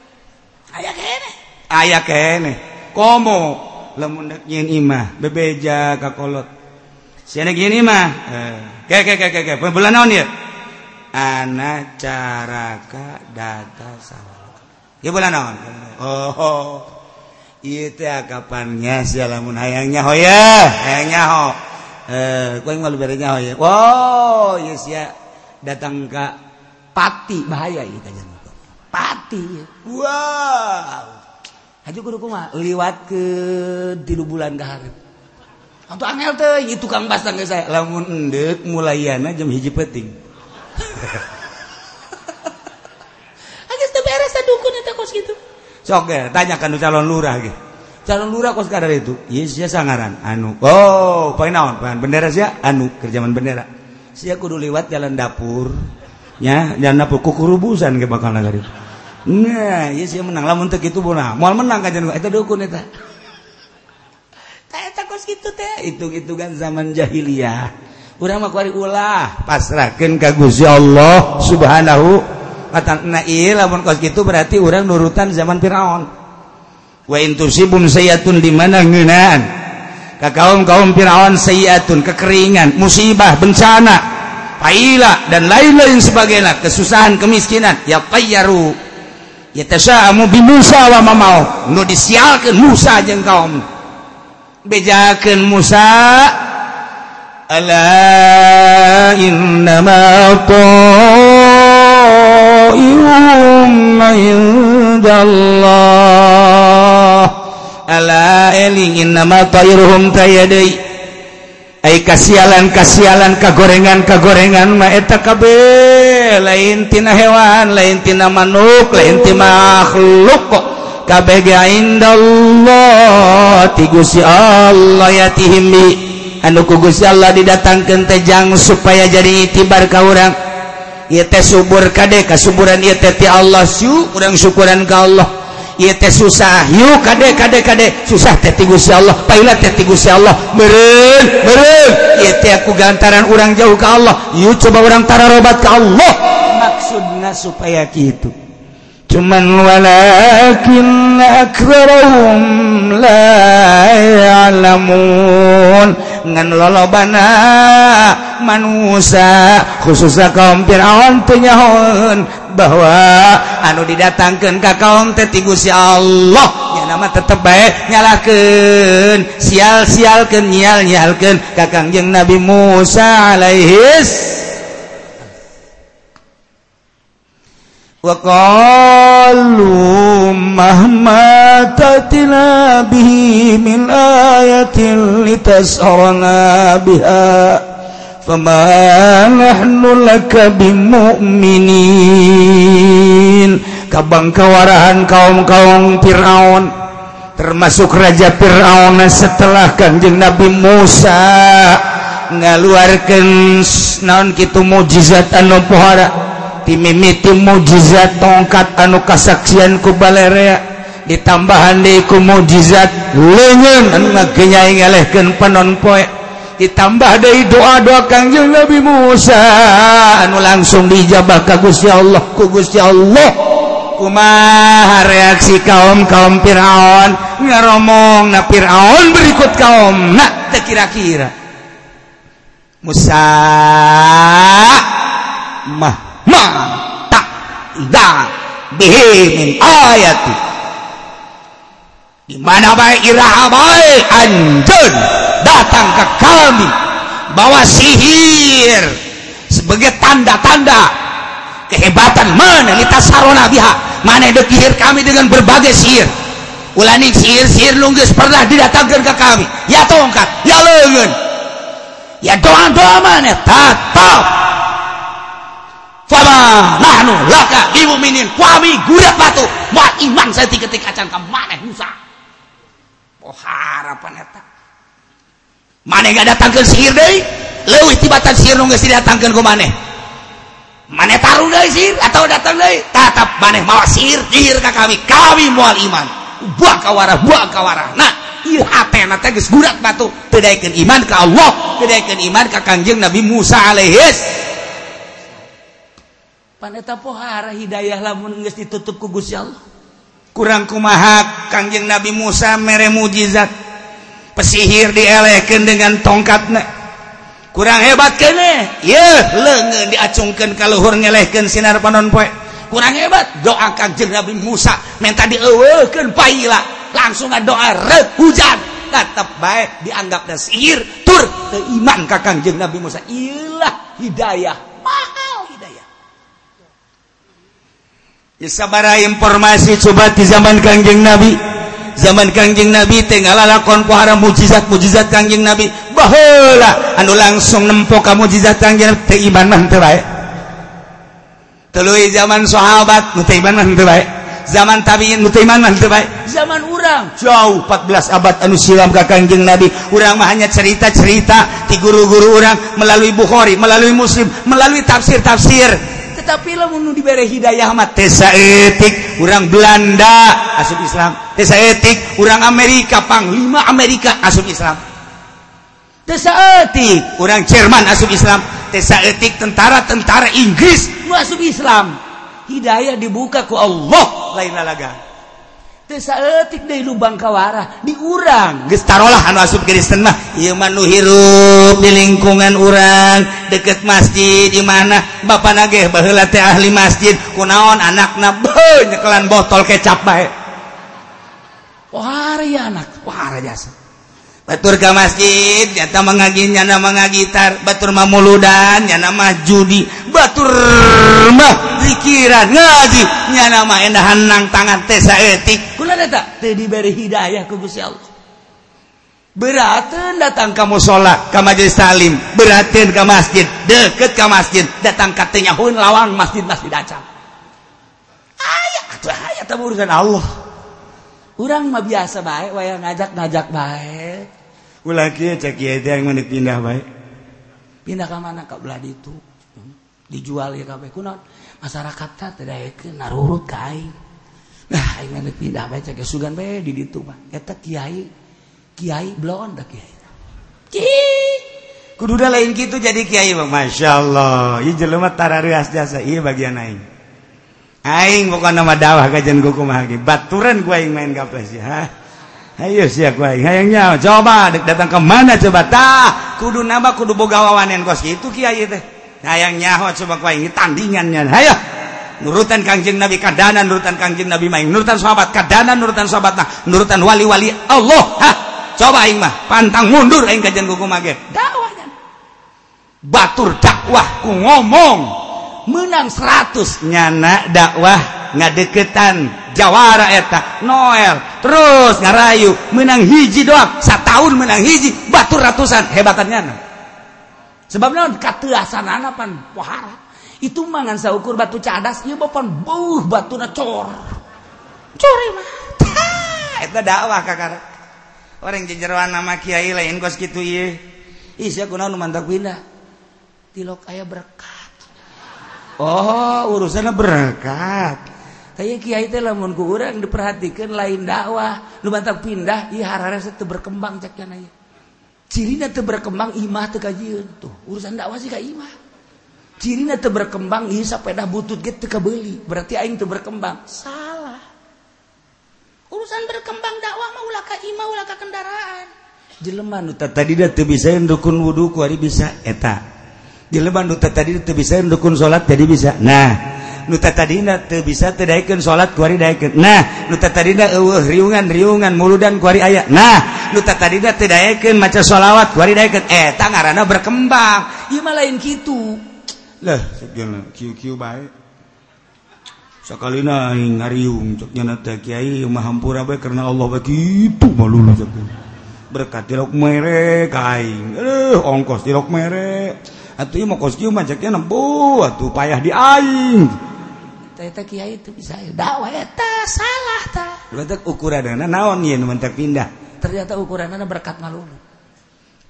aya kene. Aya kene. Komo. Lamun dek nyeun imah. Bebeja ka kolot. Gini mah eh. Ke ke ke ke pembelah naon ya? anak caraka data salah. Ya bulan naon? Oh, oh. ieu teh kapannya sia lamun hayangnya ho ya. Hayangnya ho eh kau yang malu berenya ho ya. Wow ieu sia datang ke pati bahaya itu aja pati. Wow. Haji kudu kumaha? Liwat ke tilu bulan ka hareup. Antu angel teh itu kang basang ge saya. Lamun endek mulayana jam hiji penting Agak beres dukun eta kos gitu. Sok ya tanyakan calon lurah gitu calon lurah kos kadar itu? Iya sia sangaran. Anu oh paling naon? Paling bendera sia? Anu kerjaman bendera. Sia kudu lewat jalan dapur ya jalan dapur kukurubusan ke bakal nagari. Nah iya sia menang. Lamun teu kitu bona moal menang kajian eta dukun eta. Gitu teh. Itu-gitu kan zaman jahiliyah urang mah ulah. Pasrahkan ka Gusti Allah Subhanahu na lamun kos gitu berarti orang nurutan zaman Firaun. Wa intusibum sayyatun di mana ngeunaan ka kaum-kaum Firaun sayyatun kekeringan musibah bencana paila dan lain-lain sebagainya kesusahan kemiskinan ya qayyaru yatasaamu bi Musa wa mamau nu disialkeun Musa jeung kaum. Bejaken Musa ألا إنما طائرهم عند الله. ألا إلي إنما طائرهم تيدي. ay kasialan kasialan kagorengan kagorengan ma eta kabeh lain tina hewan lain tina manuk lain tina makhluk kok kabeh indallah ti Allah yatihim bi anuku Gusti Allah didatangkan tejang supaya jadi tibar ka orang subur kade kasuburan ieu Allah syu kurang syukuran ka Allah. Ieu susah yu kade kade kade susah teh Allah paila teh Allah. Meureun meureun. Ieu aku gantaran orang jauh ka Allah. Yu coba urang tararobat ka Allah. Maksudnya supaya gitu cuman walakin akrarahum la ya'lamun. Ngan lolobana manusia khususnya kaum Fir'aun penyahoan bahwa anu didatangkan ke kaum tetigu si Allah. Ya nama tetep baik nyalakan sial-sialkan nyal-nyalkan kakang jeng Nabi Musa alaihis وقالوا مهما تأتنا به من آية لتسحرنا بها فما نحن لك بمؤمنين kabang kawarahan kaum-kaum Fir'aun termasuk Raja Fir'aun setelah kanjeng Nabi Musa ngaluarkan naon kitu mujizat anu pohara ti mimiti mujizat tongkat anu kasaksian ku balerea ditambahan deui ku mujizat. Leungeun anu ngagenyai ngalehkeun panon poe. Ditambah dari doa-doa Kangjeng Nabi Musa. Anu langsung dijabah ka Gusti Allah ku Gusti Allah. Kumaha reaksi kaum kaum Firaun? Ngaromong na Firaun berikut kaum nak kira-kira. Musa mah ma tak bihi ayati di mana baik iraha baik anjun. Datang ke kami bawa sihir. Sebagai tanda-tanda kehebatan mana kita sarona biha. Mana dekihir kami dengan berbagai sihir. Ulani sihir-sihir lunggus pernah didatangkan ke kami. Ya tongkat ya lengan. Ya doa-doa mana? Tetap wama nahnu laka bimumin kami gurat batu. Ma iman saya tiga-tiga acan ka maneh Musa? Oh harapan eta. Maneh gak datangkeun sihir deui leuwih tibatan sihir nu geus didatangkeun ku maneh? Maneh taruh deui sihir? Atau datang deui tatap maneh mawa sihir sihir ka kami. Kami moal iman. Buang kawarah buang kawarah. Nah ieu hatena teh geus gurat batu? Teu iman ka Allah. Teu iman ka Kanjeng Nabi Musa alaihis paneta pohara hidayah lamun geus ditutup ku Gusti Allah. Kurang kumaha Kangjeng Nabi Musa mere mujizat. Pesihir dielehkeun dengan tongkatna. Kurang hebat kene eh. yeuh leungeun eh, diacungkeun ka luhur ngelehkeun sinar panon poe. Kurang hebat doa Kangjeng Nabi Musa minta dieuweukeun paila. Langsung doa reuk hujan. Tetap baik dianggap dan sihir tur teu iman ka Kangjeng Nabi Musa. Ilah hidayah. Mah. Sabara informasi coba di zaman Kangjeng Nabi. Zaman Kangjeng Nabi tinggal lakon pohara mukjizat mukjizat Kangjeng Nabi. Bahwa anu langsung nempok kamu mukjizat Kangjeng Nabi iman mah tuluy zaman sahabat iman mah baik zaman tabiin iman mah baik zaman urang. Jauh 14 abad anu silam ka Kangjeng Nabi. Urang mah hanya cerita-cerita di guru-guru orang melalui Bukhari melalui Muslim melalui tafsir-tafsir tapi lamun diberi hidayah mah. Tesa etik urang Belanda asup Islam. Tesa etik urang Amerika panglima Amerika asup Islam. Tesa etik urang Jerman asup Islam. Tesa etik tentara-tentara Inggris nu asup Islam. Hidayah dibuka ku Allah lain lalaga. detik dari lubang Kawarah diurang. Gestarolah anu asup Kristen mah. Ieu mah hirup di lingkungan urang deket masjid di mana? Bapak nage baheula teh ahli masjid kunaon anakna beuh nyekelan botol kecap bae. Wah anak. Wah jasa Batur ke masjid nyata mengagi nyana mengagitar Batur mamuludan nyana mah judi. Batur mah zikiran ngaji nyana mah endahan nang tangan tesa etik kula eta teu diberi hidayah ku Gusti Allah. Beraten datang kamu sholat ke majelis talim Beraten ke masjid Deket ke masjid. Datang ke tenyahun lawang masjid-masjid acam Ayat Ayat urusan Allah orang mah biasa baik wayang ngajak-ngajak baik ulah kieu cek ieu teh yang menit pindah baik pindah ke mana? Ka belah itu dijual ya kabeh kunaon masyarakatna teh daekeun narurut ka aing. Nah aing menit pindah bae cek sugan bae di ditu mah. Eta kiai kiai blon da kiai. Kiai kudu lain gitu jadi kiai bang masya allah. Ieu jelema tararias jasa. Iya bagian aing. Aing bukan nama dawah kajian kuku mahagi. Baturan gua yang main gaples ya. Ayo sih gua aing. Hayang nyawa. Coba datang ke mana coba tah. Kudu nama kudu boga wawanen kos itu kiai teh. Hayang coba gua ini tandingannya. ayo Nurutan kangjeng Nabi kadana, nurutan kangjeng Nabi main nurutan sahabat kadana, nurutan sahabat nah, nurutan wali-wali Allah. Hah. Coba aing mah pantang mundur aing kajian kuku mage. Dakwahnya. Batur dakwah ku ngomong. menang 100 nyana dakwah ngadeketan. Jawara eta Noel. Terus ngarayu menang hiji doang. Setahun menang hiji batur ratusan. Hebatan nyana. Sebab naon? Kateuasan anapan pohara. Itu mangan saukur batu cadas ieu bapan beuh batuna cor. Cori mah. Eta dakwah kakara. Orang jejeroan nama kiai lain kos kitu ieu. Isya kunaon mantak pindah. Tilok aya berkah. Oh urusan berkat kayak Kyai teh lamun ku diperhatikan lain dakwah. Lu mantap pindah itu berkembang cek kana itu berkembang imah teu tuh urusan dakwah sih ka imah. Cirina itu berkembang ieu sapeda butut gitu kebeli berarti aing itu berkembang. Salah. Urusan berkembang dakwah mah ulah ka imah ulah ka kendaraan. Jelema nu tadi dah teu bisa rukun wudu ku bisa eta. dileban nu tadi itu bisa dukun salat jadi bisa. Nah nuta tadi teu bisa teu salat kuari daekeun. Nah nuta tadi eueuh riungan-riungan muludan kuari aya. Nah nuta tadi teu maca shalawat kuari daekeun. Eh, Eta ngaranna berkembang. Ieu mah lain gitu lah sebenarnya kieu-kieu bae. Sakalina aing ngariung cek nyana kiai mah hampura karena Allah begitu malu malulu cek berkat tilok mere ka eh ongkos tilok merek. Atuh mau kos kieu majaknya nempuh atuh payah di aing. Eta kiai itu bisa dakwah eta salah ta. Lantak ukuranana naon yeun mentak pindah. Ternyata ukuranana berkat ngalulu.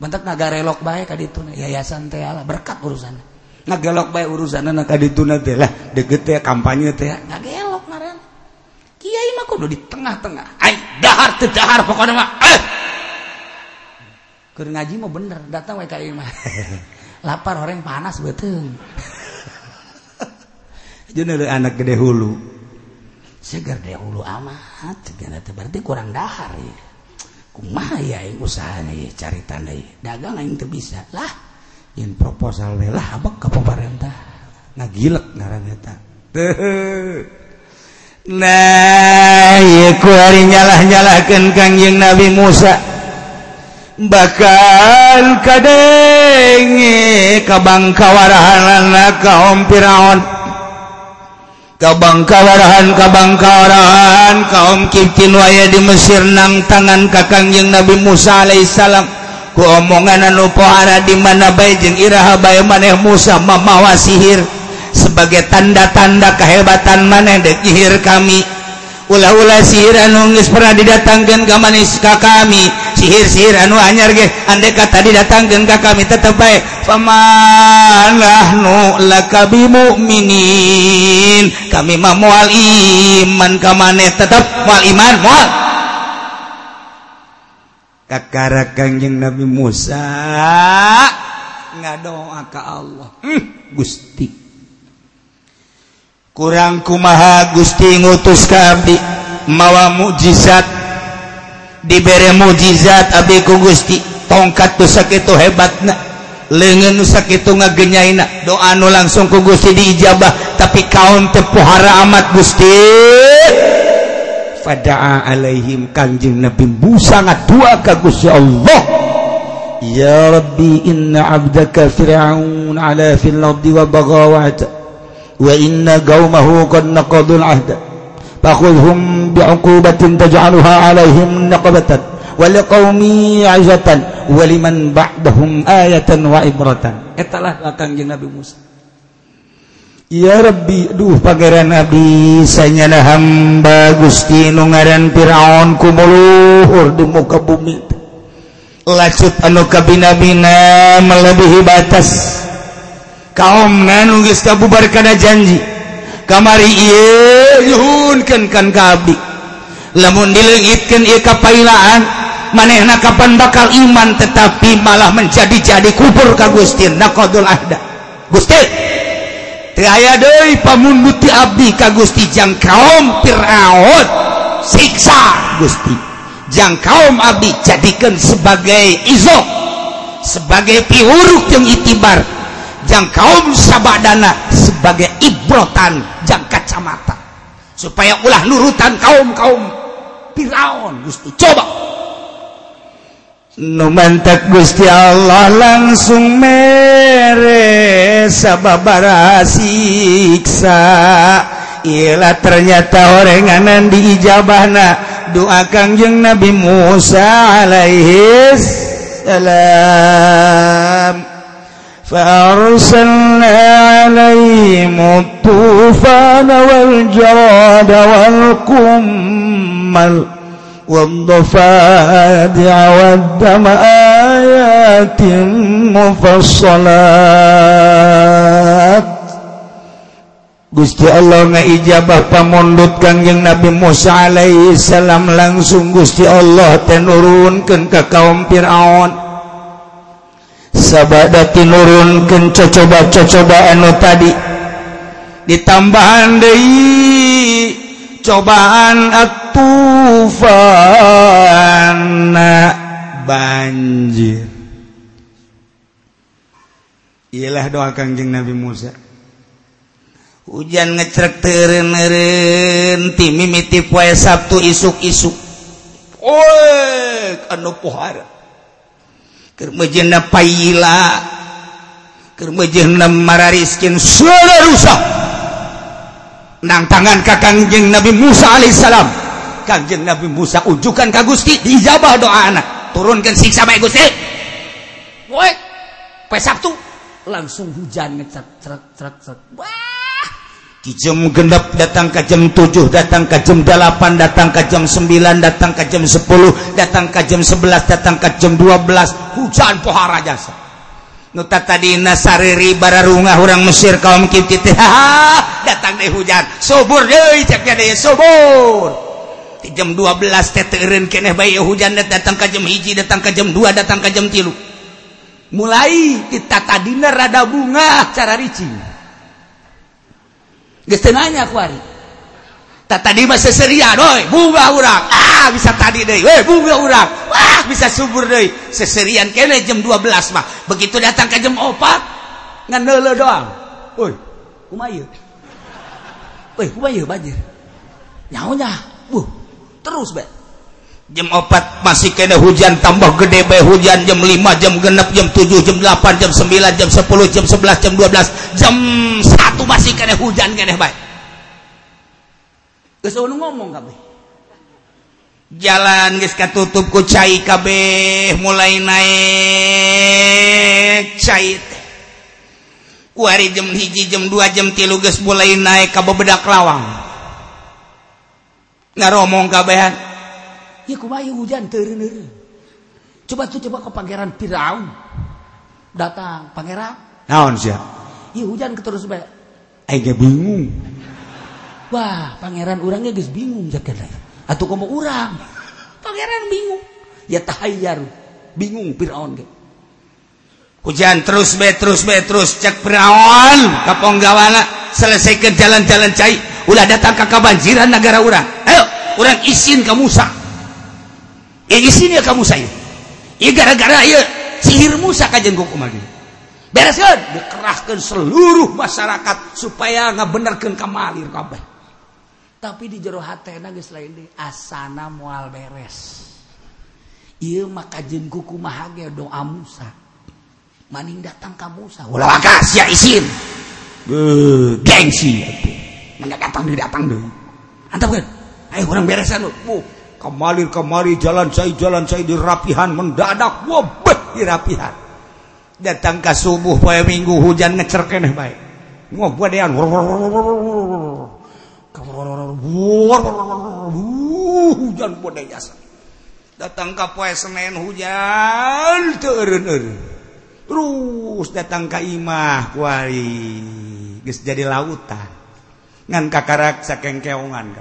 Mentak nagarelok bae ka dituna yayasan teh Allah berkat urusanna. Nagelok bae urusanna ka dituna teh lah deugeut teh kampanye teh nagelok ngaran. Kiai mah kudu di tengah-tengah. Ai dahar teh dahar pokona mah. Eh. Keur ngaji mah bener datang wae ka imah. lapar orang panas betul jadi anak gede hulu. Segar deh hulu amat. Berarti kurang dahar ya. Kumaha ya yang usahanya ya cari tanda ya. Dagang yang tuh bisa. Lah yang proposal lah apa ke pemerintah. Nah gilek ngaran eta. Nah ya kuari nyalah-nyalahkan kangjeng Nabi Musa. bakal kadenge kabangkawarahan kaum Firaun. Kabangkawarahan kabangkawarahan kaum Kiftin waya di Mesir nang tangan kakang yang Nabi Musa alaihissalam. Ku omongan anu pohara di mana bae jeung iraha bae maneh Musa mamawa sihir. Sebagai tanda-tanda kehebatan maneh dek sihir kami. ula-ula sihir anungis pernah didatangkan ke manis ka kami. Sihir-sihir anu anyar ge andai kata didatangkan ka kami tetap baik famanahnu lakabi mu'minin kami mah mual iman ka maneh tetap mual iman mual. Kakara kanjeng Nabi Musa ngadoa ka Allah. Hmm, Gusti. kurang kumaha Gusti ngutus ka mawa mukjizat diberre mukjizat Abiku Gusti tongkat tuh sakitu hebatna lengan nusak itu ngagenyaina. Doa nu langsung ku Gusti diijabah tapi kaum tepuhara amat Gusti. Fadaa alaihim kanjeng Nabi busangat dua ka Gusti Allah. Ya Rabbi inna abdaka fir'aun ala fil ardi wa bagawata وإن قومه قد نقضوا العهد فخذهم بعقوبة تجعلها عليهم نقبة ولقومي عزة ولمن بعدهم آية وعبرة etalah kangjeng Nabi Musa Ya Rabbi duh pangeran Nabi sanyana hamba Gusti nu ngaran Firaun kumuluhur di muka bumi lacut anu kabina-bina melebihi batas kaum nganungis kabubar karena janji. Kamari iyeunkan kan kabdi lamun dilengitkan ia kapailaan manehna kapan bakal iman tetapi malah menjadi-jadi kubur ka Gusti naqadul ahda. Gusti teu aya deui pamunduti abdi ka Gusti jang kaum Firaun. Siksa Gusti. Jang kaum abdi jadikan sebagai izok sebagai piuruk yang itibar. yang kaum sabadana sebagai ibrotan jang kacamata. Supaya ulah nurutan kaum-kaum Firaun. Gusti coba. Nu mantak Gusti Allah langsung mere sababara siksa. Ialah ternyata orenganan diijabahna doa kangjeng Nabi Musa alaihi salam. فأرسلنا عليهم الطوفان والجراد والقمل والضفادع والدم آيات مفصلات Gusti Allah ngaijabah pamondot kangjeng Nabi Musa alaihi salam langsung Gusti Allah tenurunkeun ka kaum Firaun sababadati nurunken cocoba-cocobaan nu tadi. Ditambahan De cobaan atufana banjir. Ialah doa Kangjeng Nabi Musa. Hujan ngecrek terenti mimiti poe Sabtu isuk-isuk. Anu pohara. kermejena payila kermejena marariskin suara rusak. Nang tangan kakangjeng Nabi Musa alaihissalam. Kangjeng Nabi Musa ujukan ka Gusti dijabah doa anak. Turunkan siksa baik Gusti. Woi, pe Sabtu langsung hujan ngecat trek trek trek. jam genap datang ke jam 7 datang ke jam 8 datang ke jam 9 datang ke jam 10 datang ke jam 11 datang ke jam 12 hujan pohara jasa. Nuta tadi nasariri bararungah orang Mesir kaum kiti datang deh hujan. Subur deh ceknya deh subur di jam 12 teterin kene bayi hujan datang ke jam hiji datang ke jam 2 datang ke jam tilu. Mulai kita tadi rada bunga cara ricing nanya tadi seria bunga ah, bisa tadi bunga bisa subur seserian ke jam 12 mah. Begitu datang ke jam opat doang. Nyanya terus jam opat masih ke hujan tambah gede bay hujan jam 5 jam genep jam 7 jam 8 jam 9 jam 10 jam 11 jam 12 jam waktu masih kene hujan kene baik. Geus ngomong kabeh. Jalan geus tutup ku cai kabeh mulai naik cai kuari jam hiji jam dua jam tilu geus mulai naik ka bedak lawang. Nggak ngaromong kabehan. Ya kumaha hujan teureun coba tuh coba ke pangeran Firaun datang pangeran. Naon sih ya hujan keterus baik Aiga bingung. Wah, pangeran orangnya guys bingung jaket lagi. Atau kamu orang, pangeran bingung. Ya tahayar, bingung Fir'aun ge. Hujan terus be terus be terus cek Fir'aun kaponggawana selesaikan jalan-jalan cai ulah datang ke kebanjiran negara orang. Ayo, orang izin ke Musa. Ya izin ya ke Musa ya. Ya gara-gara ya sihir Musa kajen kukumah gitu. bereskan dikerahkan seluruh masyarakat supaya nggak benerkan kamalir kabeh. Tapi di jero hati nangis lain deui asana mual beres. Iya maka jeung kuku mahage doa Musa. Maning datang ke Musa ulah wakas ya isin. Gengsi. Mana datang deui datang deui. Antap kan? Ayo orang beresan lu. Kamalir kamari jalan saya jalan saya dirapihan mendadak. Wobet dirapihan. datang ke subuh pada minggu hujan ngecerken baik ngobodean hujan bode jasa datang ke poe Senin hujan teureun terus datang ke imah kuari geus jadi lautan. Ngan kakarak saking keongan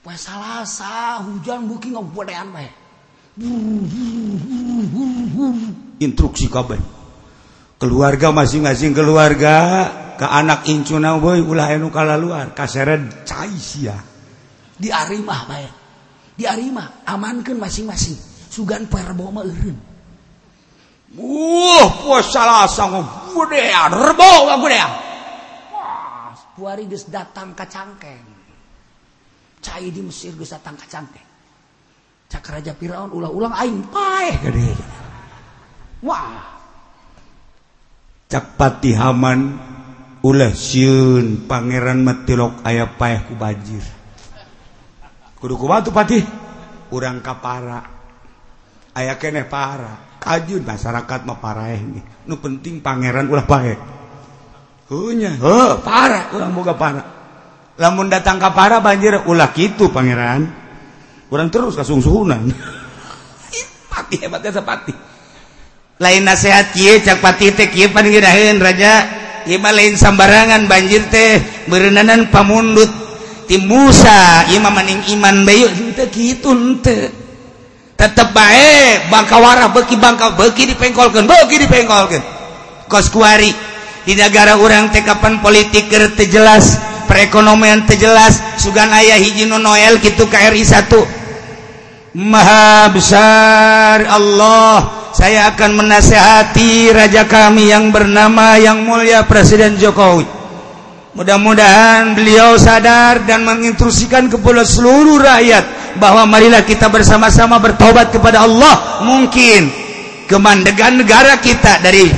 poe Salasa hujan buki ngobodean baik instruksi kabeh. Keluarga masing-masing keluarga ke anak incuna boy ulah enu kalaluar. Kaseret caisia di arimah bae. Di arimah amankeun masing-masing. Sugan perbo mah eureun wah puas salasa sanggup um. gede rebo gede Wah, puari geus datang ka cangkeng. Cai di Mesir geus datang ka cangkeng. Cakaraja Firaun ulah-ulang aing paeh gede. Wah. Cak pati haman ulah siun Pangeran metilok ayah paeh ku banjir. Kudu ku batu pati Urang kapara. Aya kene para. Kajun masyarakat mah paraeh nih. Nu penting pangeran ulah paeh. Hunya, heuh, para urang boga para. Lamun datang kapara banjir ulah kitu pangeran. kurang terus kasung suhunan. Pati hebatnya sepati. Lain nasehat kia cak pati teh kia panggirahin raja. Ima lain sambarangan banjir teh berenanan pamundut. Tim Musa ima maning iman bayu hente gitu hente tetep bae bangka warah beki bangka beki dipengkolkan beki dipengkolkan kos kuari di negara orang teh kapan politik jelas perekonomian terjelas Sugan ayah hijino Noel gitu KRI 1 Maha besar Allah saya akan menasehati raja kami yang bernama yang mulia Presiden Jokowi. Mudah-mudahan beliau sadar dan menginstruksikan kepada seluruh rakyat bahwa marilah kita bersama-sama bertobat kepada Allah. Mungkin kemandegan negara kita dari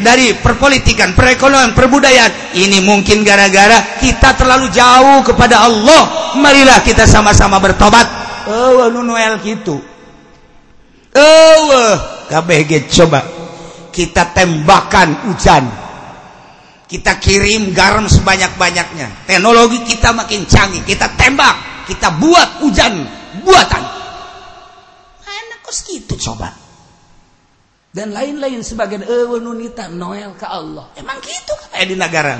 dari perpolitikan, perekonomian, perbudayaan. Ini mungkin gara-gara kita terlalu jauh kepada Allah. Marilah kita sama-sama bertobat. Oh, Noel gitu. Oh, KBG coba. Kita tembakan hujan. Kita kirim garam sebanyak-banyaknya. Teknologi kita makin canggih. Kita tembak. Kita buat hujan. Buatan. Enak kos gitu coba dan lain-lain sebagai nunita eh, Noel ke Allah. Emang gitu kayak eh, di nagaran.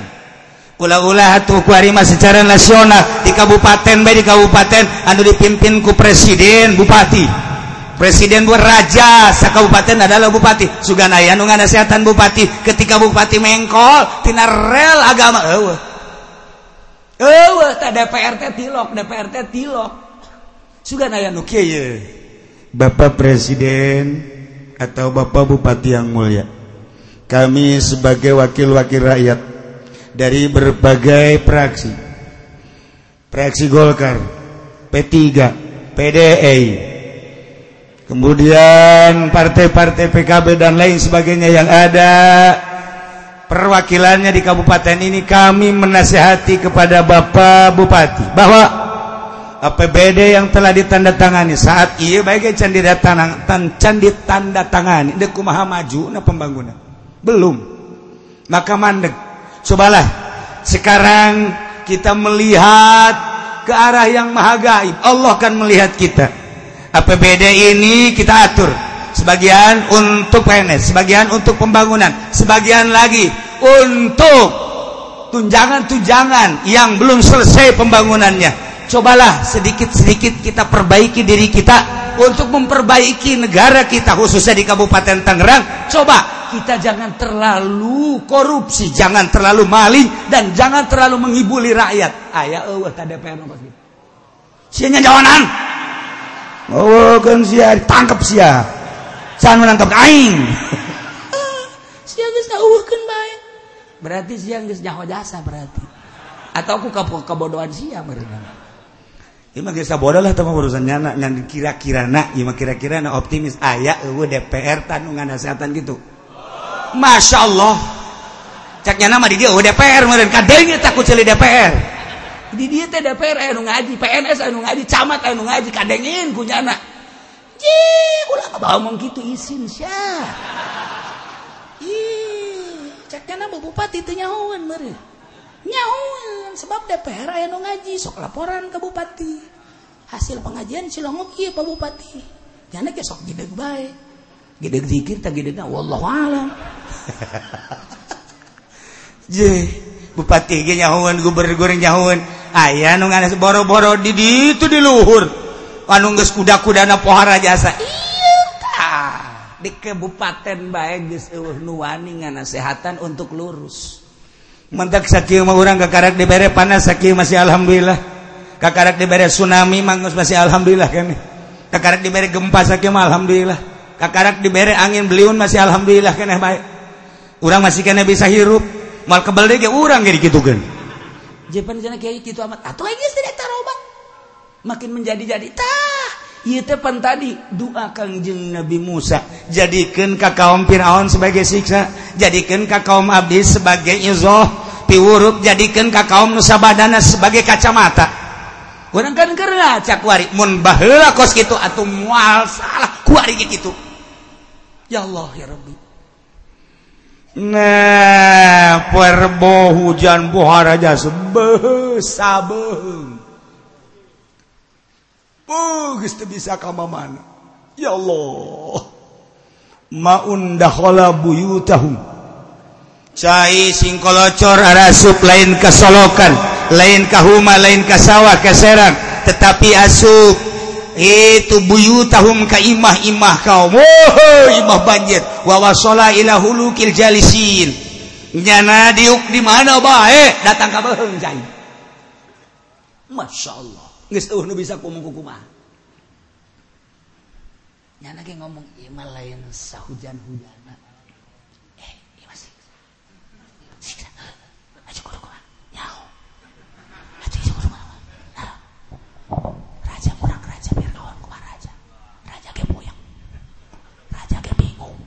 Ula-ula tuh kuarima secara nasional di kabupaten baik di kabupaten anu dipimpin ku presiden bupati. Presiden buat raja sa kabupaten adalah bupati. Suganaya nu ngasehatan bupati ketika bupati mengkol tina rel agama eueuh. Eueuh tak DPRT tilok DPRT tilok. Suganaya nu kieu. Bapak Presiden atau Bapak Bupati yang mulia. Kami sebagai wakil-wakil rakyat dari berbagai praksi. Praksi Golkar P3 PDI kemudian partai-partai PKB dan lain sebagainya yang ada perwakilannya di kabupaten ini kami menasehati kepada Bapak Bupati bahwa APBD yang telah ditandatangani saat iya baik candi datang candi tanda tangani dek kumaha maju na pembangunan. Belum. Maka mandek. Cobalah. Sekarang kita melihat ke arah yang maha gaib. Allah akan melihat kita. APBD ini kita atur. Sebagian untuk PNS sebagian untuk pembangunan sebagian lagi untuk tunjangan-tunjangan yang belum selesai pembangunannya cobalah sedikit-sedikit kita perbaiki diri kita untuk memperbaiki negara kita khususnya di Kabupaten Tangerang coba kita jangan terlalu korupsi jangan terlalu maling dan jangan terlalu menghibuli rakyat ayah eueuh tadi DPR nomor Sianya jawanan Oh, kan sia ditangkap sia. San menangkap aing. sia geus ngauhkeun bae. Berarti sia geus nyaho jasa berarti. Atau aku kebodohan sia mereka. Ima geus bodoh lah tama urusannya na ngan kira-kira na ima kira-kira na optimis ah, aya eueuh DPR tanu ngasehatan gitu. Masya Allah. Cak nyana mah di dia eueuh DPR meureun kadenge takut celi DPR. Di dia teh DPR anu ngaji, PNS anu ngaji, camat anu ngaji kadengeun ku nyana. Ji, ulah ngomong gitu isin sia. Ih, cak nama bupati teu nyahoeun meureun. nyaun sebab DPR aya nu ngaji sok laporan ke bupati. Hasil pengajian Cilongok ieu Pak Bupati. Jana ke sok gede bae. Gede zikir tah gede wallahu alam. Je bupati ge nyahuan gubernur goreng aya nu nganes boro-boro di ditu di luhur. Anu geus kuda-kudana pohara jasa. Di kabupaten bae geus eueuh nu wani ngasehatan untuk lurus. mentak sakit mau orang kakarak dibere panas sakit masih alhamdulillah. Kakarak dibere tsunami mangus masih alhamdulillah kan kakarak dibere gempa sakit mah alhamdulillah. Kakarak dibere angin beliun masih alhamdulillah kan baik orang masih kena bisa hirup. Mal kebal ge orang kayak gitu kan jepan jana kayak gitu amat. Atau lagi tidak terobat makin menjadi jadi tak pan tadi doa Kangjeng Nabi Musa. Jadikan ka kaum Firaun sebagai siksa jadikan ka kaum Abdi sebagai Izo piwurup jadikan ka kaum Nusabadana sebagai kacamata. Kurang kan karena cakwari mun baheula kos gitu atau mual salah kuari gitu ya Allah ya Rabbi. Nah perbo hujan buhara jasa beuh sabeung bisa kam mana ya Allah. Maundahla buyu tahu cair singkolocor asup lain kesolokan lain kahuma lain kasawa keserang tetapi asup. Itu buyu tahum ka imah-imah kaum oh, imah banjir. Wawasola ila hulu kil jalisin. Nyana diuk di mana bae? Datang ka beuheung Masya Allah. Nges uh, nu bisa kumung kukumah. Nyana ke ngomong, ima lain sahujan hujan, Eh, iya, ima sih. Siksa. Ah. Aja kudu kumah. Nyaho. Aja isa kudu kumah. Nah. Raja kurang raja biar kawan kumah raja. Raja ke puyang. Raja ke bingung.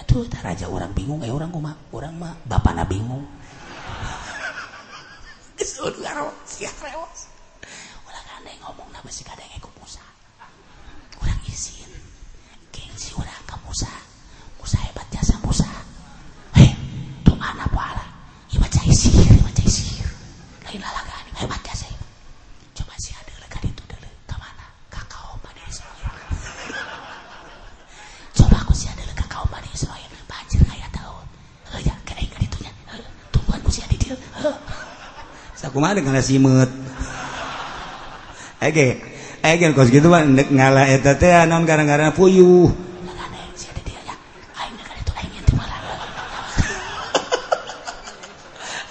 Aduh, tak raja orang bingung. Eh, orang kumah. Orang mah, bapana bingung. Nges uh, nu garo. Siap rewas. Eh, masih kada ikut Musa kurang izin. Gengsi orang ke Musa. Musa hebat jasa Musa. Hei tuh anak pala ibaca isir ibaca isir lain lalagaan hebat jasa coba si ada lekat itu dulu ke mana kakao di Israel. Coba aku si ada lekat kakao di Israel. Banjir kayak tau. ya kayak ingat itunya. Tumbuhan ku si ada dia Sakumaha dengan nasi met. naon gara-gara puyuh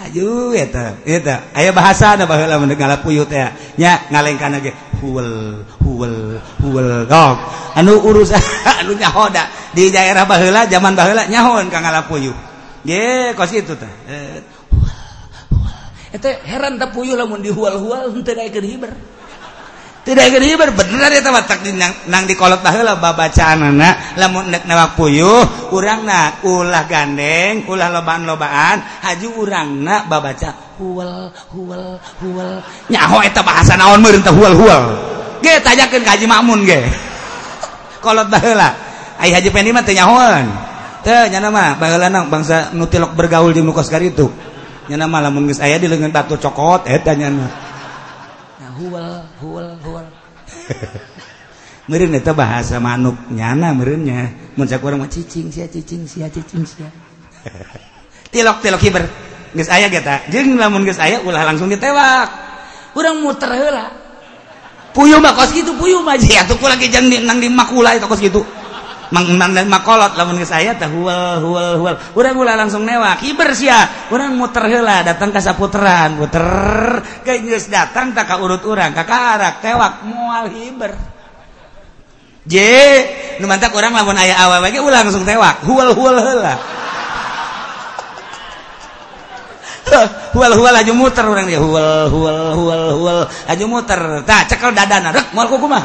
Aduh, eta, eta. Aya bahasa ada baheula mun ngalah puyuh teh. Nya ngalengkan ge huwel huwel huwel Gok. Anu urus anu nyahoda di daerah baheula zaman baheula nyahon ka ngalah puyuh. Ge kos kitu teh. Eta heran da puyuh lamun dihual-hual henteu gaekeun hiber. tidak ber bener ya tak nang, nang dikolot baheula babacaan anak lamun nek nawak puyuh urangna ulah gandeng ulah lobaan-lobaan. Haju urang urangna babaca huwel huwel huwel. Nyaho eta bahasa naon meureun teh huwel huwel. Ge tanyakeun ka Haji Makmun ge. Kolot baheula. Ai Haji Pendi mah teu nyahoan. Teu nyana mah baheula nang bangsa nu tilok bergaul jeung nu kos itu nyana mah lamun geus aya di leungeun batu cokot eta nyana. Nah huwel huwel. merin itu bahasa manuk nyana merinnya mun sakurang mah cicing sia cicing sia cicing sia. Tilok tilok kiber geus aya ge jeung lamun geus aya ulah langsung ditewak. Urang muter heula. Puyuh mah kos kitu puyuh mah. Jieu atuh lagi jang nang di makula itu kos kitu. mangmandan makolot lawan ke saya tak hual hual hual urang gula langsung newak. Kiber sia. Urang muter hela datang ka saputeran puter ke geus datang tak ka urut urang. Ka karak tewak mual hiber. J nu mantak urang lawan ayah awal lagi ulah langsung tewak. Hual hual hela, hual hual aja muter orang dia. Hual hual hual hual aja muter. Tak cekel dadana. Rek kuku mah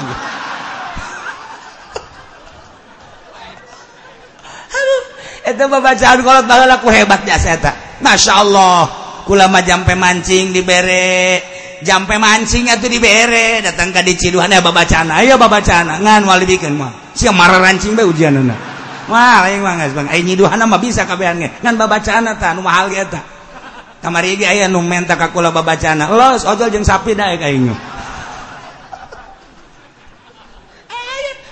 bacaan aku hebatnya Masya Allah ulama jampe mancing diberre jampe mancingnya tuh diberre datang ke diciduhan ya babacana ayo babacana ngan wali bikin mah. Si marah rancing be ujian nana mah lain mah bang. Ayo nyiduhan mah bisa kabehan ge. Ngan babacana ta nu mahal ge ta kamari ge aya nu menta ka kula babacana los ojol jeung sapi da ka inyo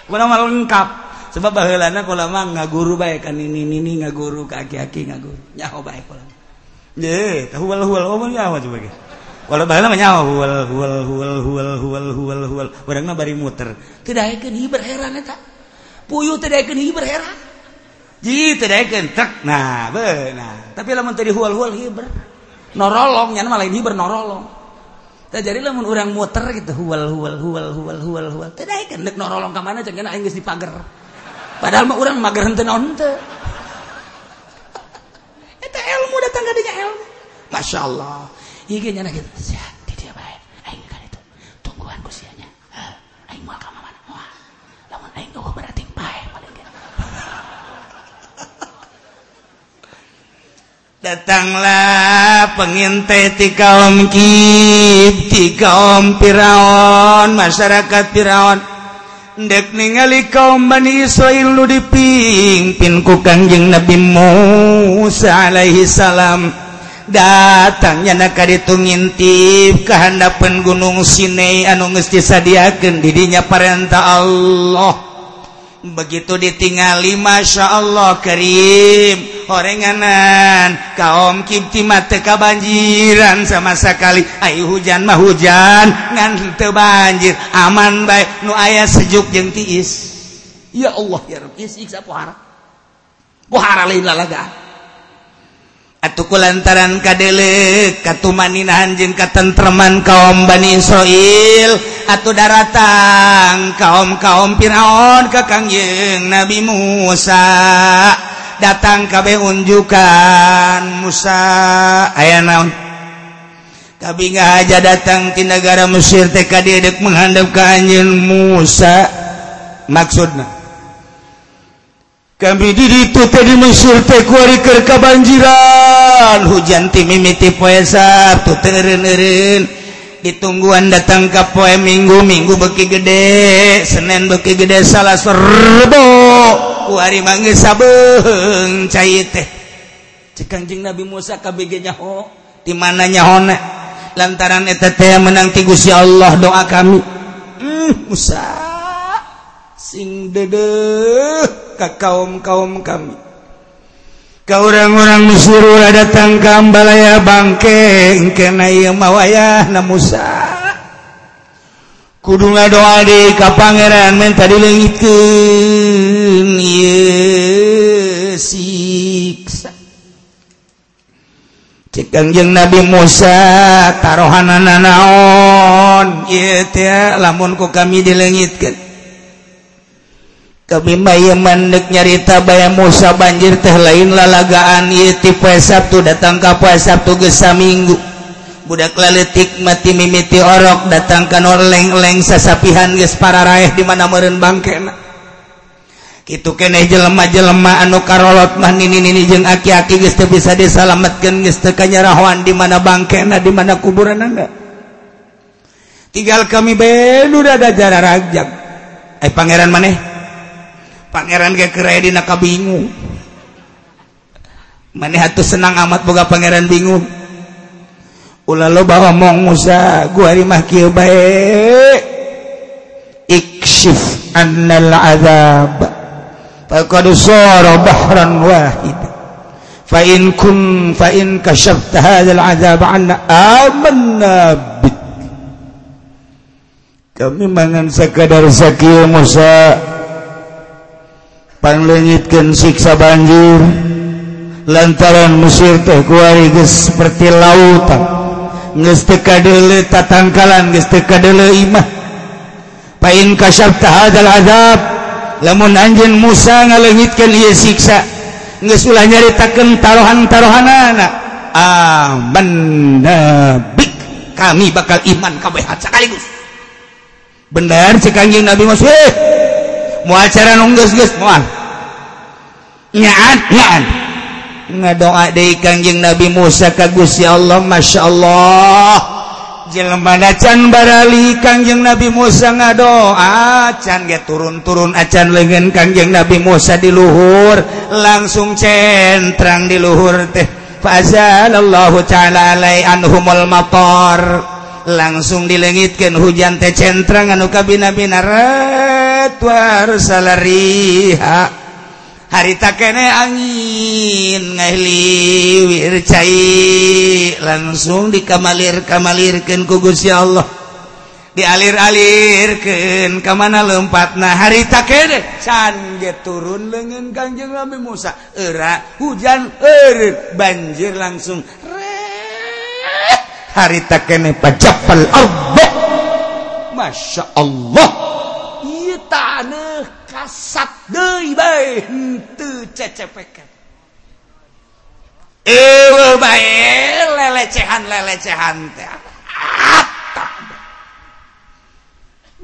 Gua lengkap. Sebab kula mah ngaguru bae kan ini ini ngaguru ka aki-aki ngaguru nyaho bae kula. Ye tah huwal huwal oh nyaho coba ge. Kalau baheula mah nyaho huwal huwal huwal huwal huwal huwal huwal. Urangna bari muter. Teu daekeun hiber heran eta. Puyuh teu daekeun hiber heran. Ji teu daekeun tek. Nah beunah tapi lamun teu huwal huwal hiber norolong nya mah lain hiber norolong. Teh jadi lamun urang muter gitu huwal huwal huwal huwal huwal. Huwal teu daekeun nek norolong ka mana cenah aing geus dipager padahal mah orang mager henteu naon henteu. Eta ilmu datang kadinya ilmu. Masya Allah. Ieu nyana kitu sia di dia bae. Aing kan itu tungguan ku sia nya. Aing moal ka mana? Moal lamun aing eueuh berarti pae paling Datanglah pengintai ti kaum kib, ti kaum Firaun, masyarakat Firaun. dek ningali kaum Bani Israil nu dipimpin ku Kanjeng Nabi Musa alaihi salam. Datangnya naka ditu ngintip kehandapan gunung Sinai anu geus disadiakeun didinya perintah Allah. Begitu ditingali Masya Allah Karim. orenganan kaum kiti Kimtimaka banjiran sama sekali Ayu hujan mah hujan. Ngante banjir. Aman baik nu ayah sejuk jeung tiis ya Allah ya Rabbi. Siksa pohara pohara lain lalaga. Atuh lantaran kadele katumaninan jeung katentreman kaum Bani Israil atuh daratang kaum-kaum Firaun ka Kangjeng Nabi Musa. datang kabeh unjukan Musa. Aya naon? Tapi nggak aja datang di negara Mesir TK dedek menghandap ke anjing Musa. Maksudnya kami diri itu tadi Mesir teh kuari kebanjiran hujan timimiti poe sabtu tereun-ereun ditungguan datang ke poe minggu minggu beki gede Senin beki gede salah serbo. Ku hari mangge sabeung cai teh. Cek kanjing Nabi Musa kabeh nyaho di mana nyahona lantaran eta teh menang ti Gusti Allah doa kami. Hmm, Musa sing dede ka kaum-kaum kami. kau orang-orang disuruh datang keambalaya bangke kena mawayah na Musa kudu ngadoa di ka pangeran minta dilengitkeun ieu siksa. Cek kanjeng Nabi Musa tarohanana naon? Ieu teh lamun ku kami dilengitkeun. kami may mandek nyarita bay Musa banjir teh lain lalagaan tipe Sabtu datang kapal Sabtu gesa minggu budak laletik mati mimiti orok datangkan orleng-leng sasapihan ges para raih di mana meren bangkena gitu kene jelema-jelema anu karolot mah nini nini jeung aki-aki geus teu bisa disalametkeun geus teu kanyarahoan di mana bangkena di mana kuburan anda. Tinggal kami bedu dada jara rajak. Eh pangeran maneh? Pangeran ge keredina kabingung maneh atuh senang amat boga pangeran bingung ulah loba ngomong Musa gua rimah kieu bae. Iksyif annal azab. Faqad sara bahran wahid. Fa in kun fa in kashafta hadzal azab anna amanna bik. Kami mangan sekadar sakieu Musa. panglengitkan siksa banjir lantaran Mesir tehkuari seperti lautan ngestekadele tatangkalan ngestekadele imah. Pain kasyafta hadal azab. Lamun anjen Musa ngalengitkan ieu siksa geus ulah nyaritakeun taruhan-taruhanana amanna bik. Kami bakal iman kabeh sekaligus. Benar cik Nabi Musa. eh muacara nunggus-gus mual nyaat nyaat ngadoa deui Kangjeng Nabi Musa ka Gusti Allah Masya Allah. Jelema can barali Kangjeng Nabi Musa ngadoa can ge turun-turun acan leungeun Kangjeng Nabi Musa di luhur. Langsung centrang di luhur teh. Fazalallahu ta'ala alai anhumul matar. Langsung dilengitkan hujan teh centrang anu kabina-bina war salariha. Harita kene angin ngahliwir cai langsung dikamalir kamalirkan kugus ya Allah. Dialir-alirkan ka mana lempatna. Harita kene sange turun lengan Kanjeng Nabi Musa. Era hujan er banjir langsung. Harita kene pajapal Allah Masya Allah. kasat deui bae henteu cecepekan Ewe bae lelecehan-lelecehan teh.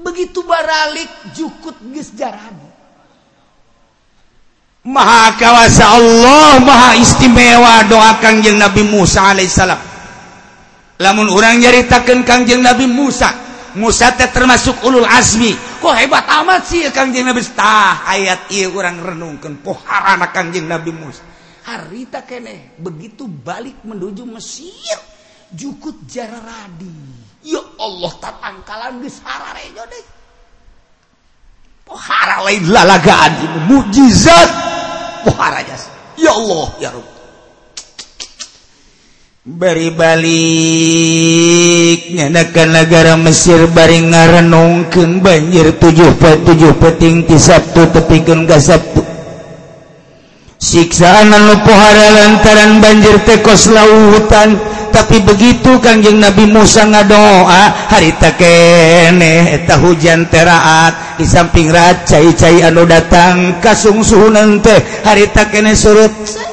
Begitu baralik jukut geus jarabu. Maha kawasa Allah, maha istimewa doa Kangjeng Nabi Musa alaihissalam. Lamun orang nyaritakeun Kangjeng Nabi Musa Musa termasuk Ulul Azmi. Kok hebat amat sih Kangjeng Nabi? Tah ayat iya kurang renungkan poharana Kangjeng Nabi Musa harita kene begitu balik menuju Mesir jukut jararadi ya Allah tatangkalan geus hararejo deh. pohara lain lalagaan. Ini mukjizat pohara ya Allah ya Rabb. bari balik. Nyanakan negara Mesir bari ngarenungkeun banjir tujuh tujuh peting ti Sabtu tepikeun ka Sabtu. Siksaan anu pohara lantaran banjir tekos lautan. Tapi begitu kanjeng Nabi Musa ngadoa harita keneh eta hujan teraat di samping rat cai-cai anu datang kasungsuhunan teh. Harita kene surut.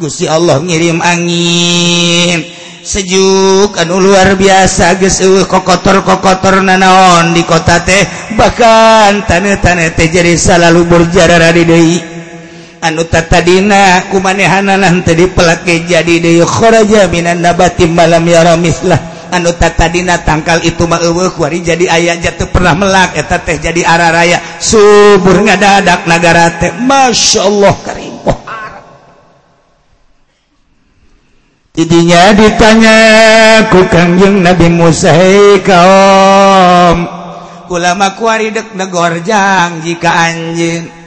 Gusti Allah ngirim angin. Sejuk anu luar biasa guys uh, kokotor kokotor nanaon di kota teh. Bahkan tan-tane teh jadi selalu berjarah di deui. Anu tatadina kumanehanaan tadi pelake jadi Dekhoroja minan nabati malam yaramislah anu tatadina tangkal itu mauwah wari jadi ayah jatuh pernah melak eta teh jadi arah raya subur ngadadak nagara teh. Masya Allah karim. jadinya ditanya ku kangjeng Nabi Musa kaum ulama kuari kuaridek negorjang jika anjing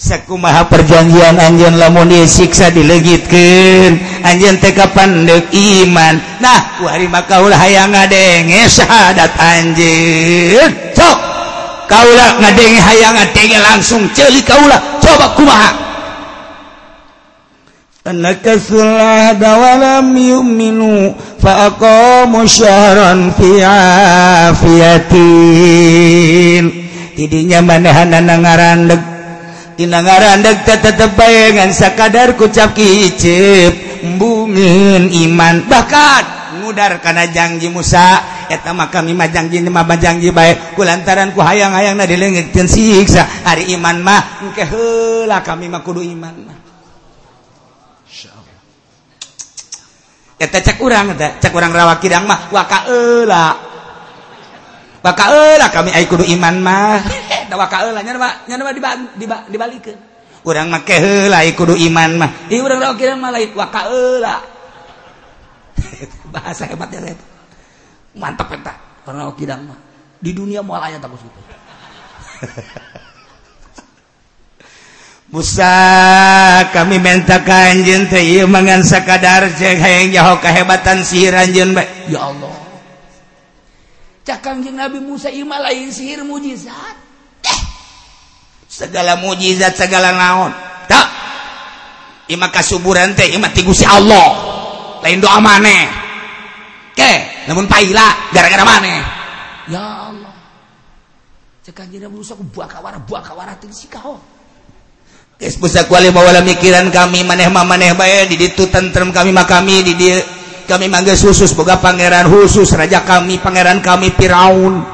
Saku maha perjanjian anjen lamun disiksa dilegitkan anjen teka pandek iman. Nah kuari maka ulah hayang ngadenge syahadat anjen cok kaulah ngadenge hayang ngadenge langsung celi kaulah coba kumaha نكثوا العهد ولم يؤمنوا فأقاموا شهرا في عافية tidinya manehanna nangarandeg. Dina ngarandeg teh tetep bae sakadar kucap kicip. Bungeun iman. Bakat ngudar kana janji Musa. Eta mah kami mah janji mah janji bae. Kulantaran ku hayang-hayangna dileungitkeun siksa. Ari iman mah engke heula kami mah kudu iman mah. eta cek urang eta cek urang rawa kidang mah waka eula. Waka eula kami ai kudu iman mah. Da waka eula nya mah nya mah dibalikeun. Urang mah keheula ai kudu iman mah. Ieu urang rawa kidang mah lain waka eula. Bahasa hebatnya saya mantap eta rawa kidang mah. Di dunia moal aya takut gitu Musa kami mentakan jente ieu mangan sakadar jeung hayang jaho kahebatan sihir anjeun bae. Ya Allah. Cak Kangjeng Nabi Musa ieu mah lain sihir mujizat. Eh. Segala mujizat segala naon. Tak. Ima kasuburan teh ima ti Gusti Allah. Lain doa maneh. Ke, namun paila gara-gara maneh. Ya Allah. Cak Kangjeng Nabi Musa ku buak awara buak awara teu sikaho. kuali bawalah mikiran kami manehmah maneh bay diditu tentrem kami mah kami di dia kami mangga khusus boga pangeran khusus raja kami pangeran kami Firaun.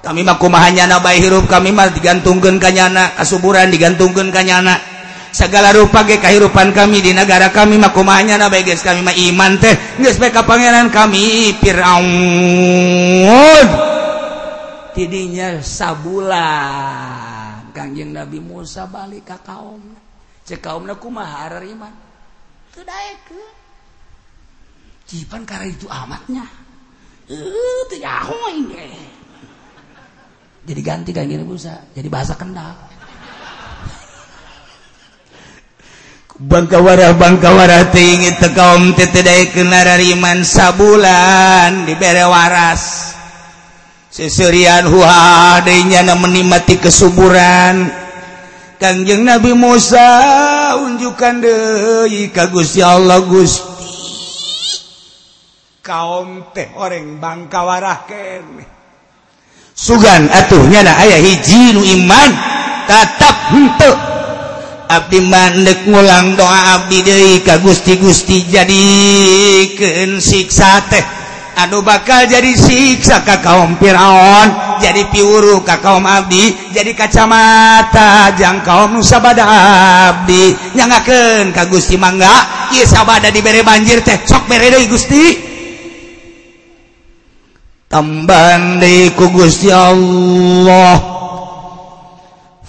Kami makumahanyana bay hirup kami mah digantungkan kanyana kasuburan digantungkan kanyana segala rupa ge kehidupan kami di negara kami makumahanyana bay guys kami mah iman teh geus bae pangeran kami Firaun. Tidinya sabulan. Kanjeng Nabi Musa balik ke kaum cek kaumna kumaha iman teu daekeun Cipan karena itu amatnya. Eh, Jadi ganti gini busa. Jadi bahasa Kendal. Bangkawara bangkawara tinggi tekaum tetedai kenarariman sabulan dibere waras. seserian huhadanya menikmati kesuburan. Kangjeng Nabi Musa unjukkan deh ka Gusti Allah Gusti kaum teh orang bangkawarah kene sugan atuh nyana ayah hiji nu iman tetap henteu. Abdi mandek ngulang doa abdi deui ka Gusti Gusti jadi siksa teh. anu bakal jadi siksa ka kaum Firaun jadi piuru ka kaum abdi jadi kacamata jang kaum nu sabada abdi nyangakeun ka Gusti mangga ieu sabada dibere banjir teh sok bere deui Gusti tambahan di kugus ya Allah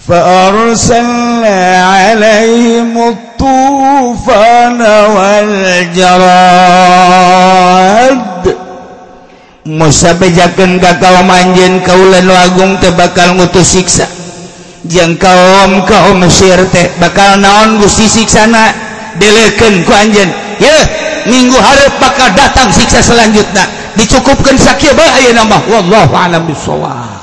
فأرسلنا عليهم الطوفان والجراد Musa bejaken kakao manjen kaulan lagung teh bakal ngutus siksa. Jeng kaum kaum Mesir teh bakal naon gusti siksana? Deleken ku anjen ya minggu harap bakal datang siksa selanjutnya dicukupkan sakit bahaya nama wallahu alam bisawab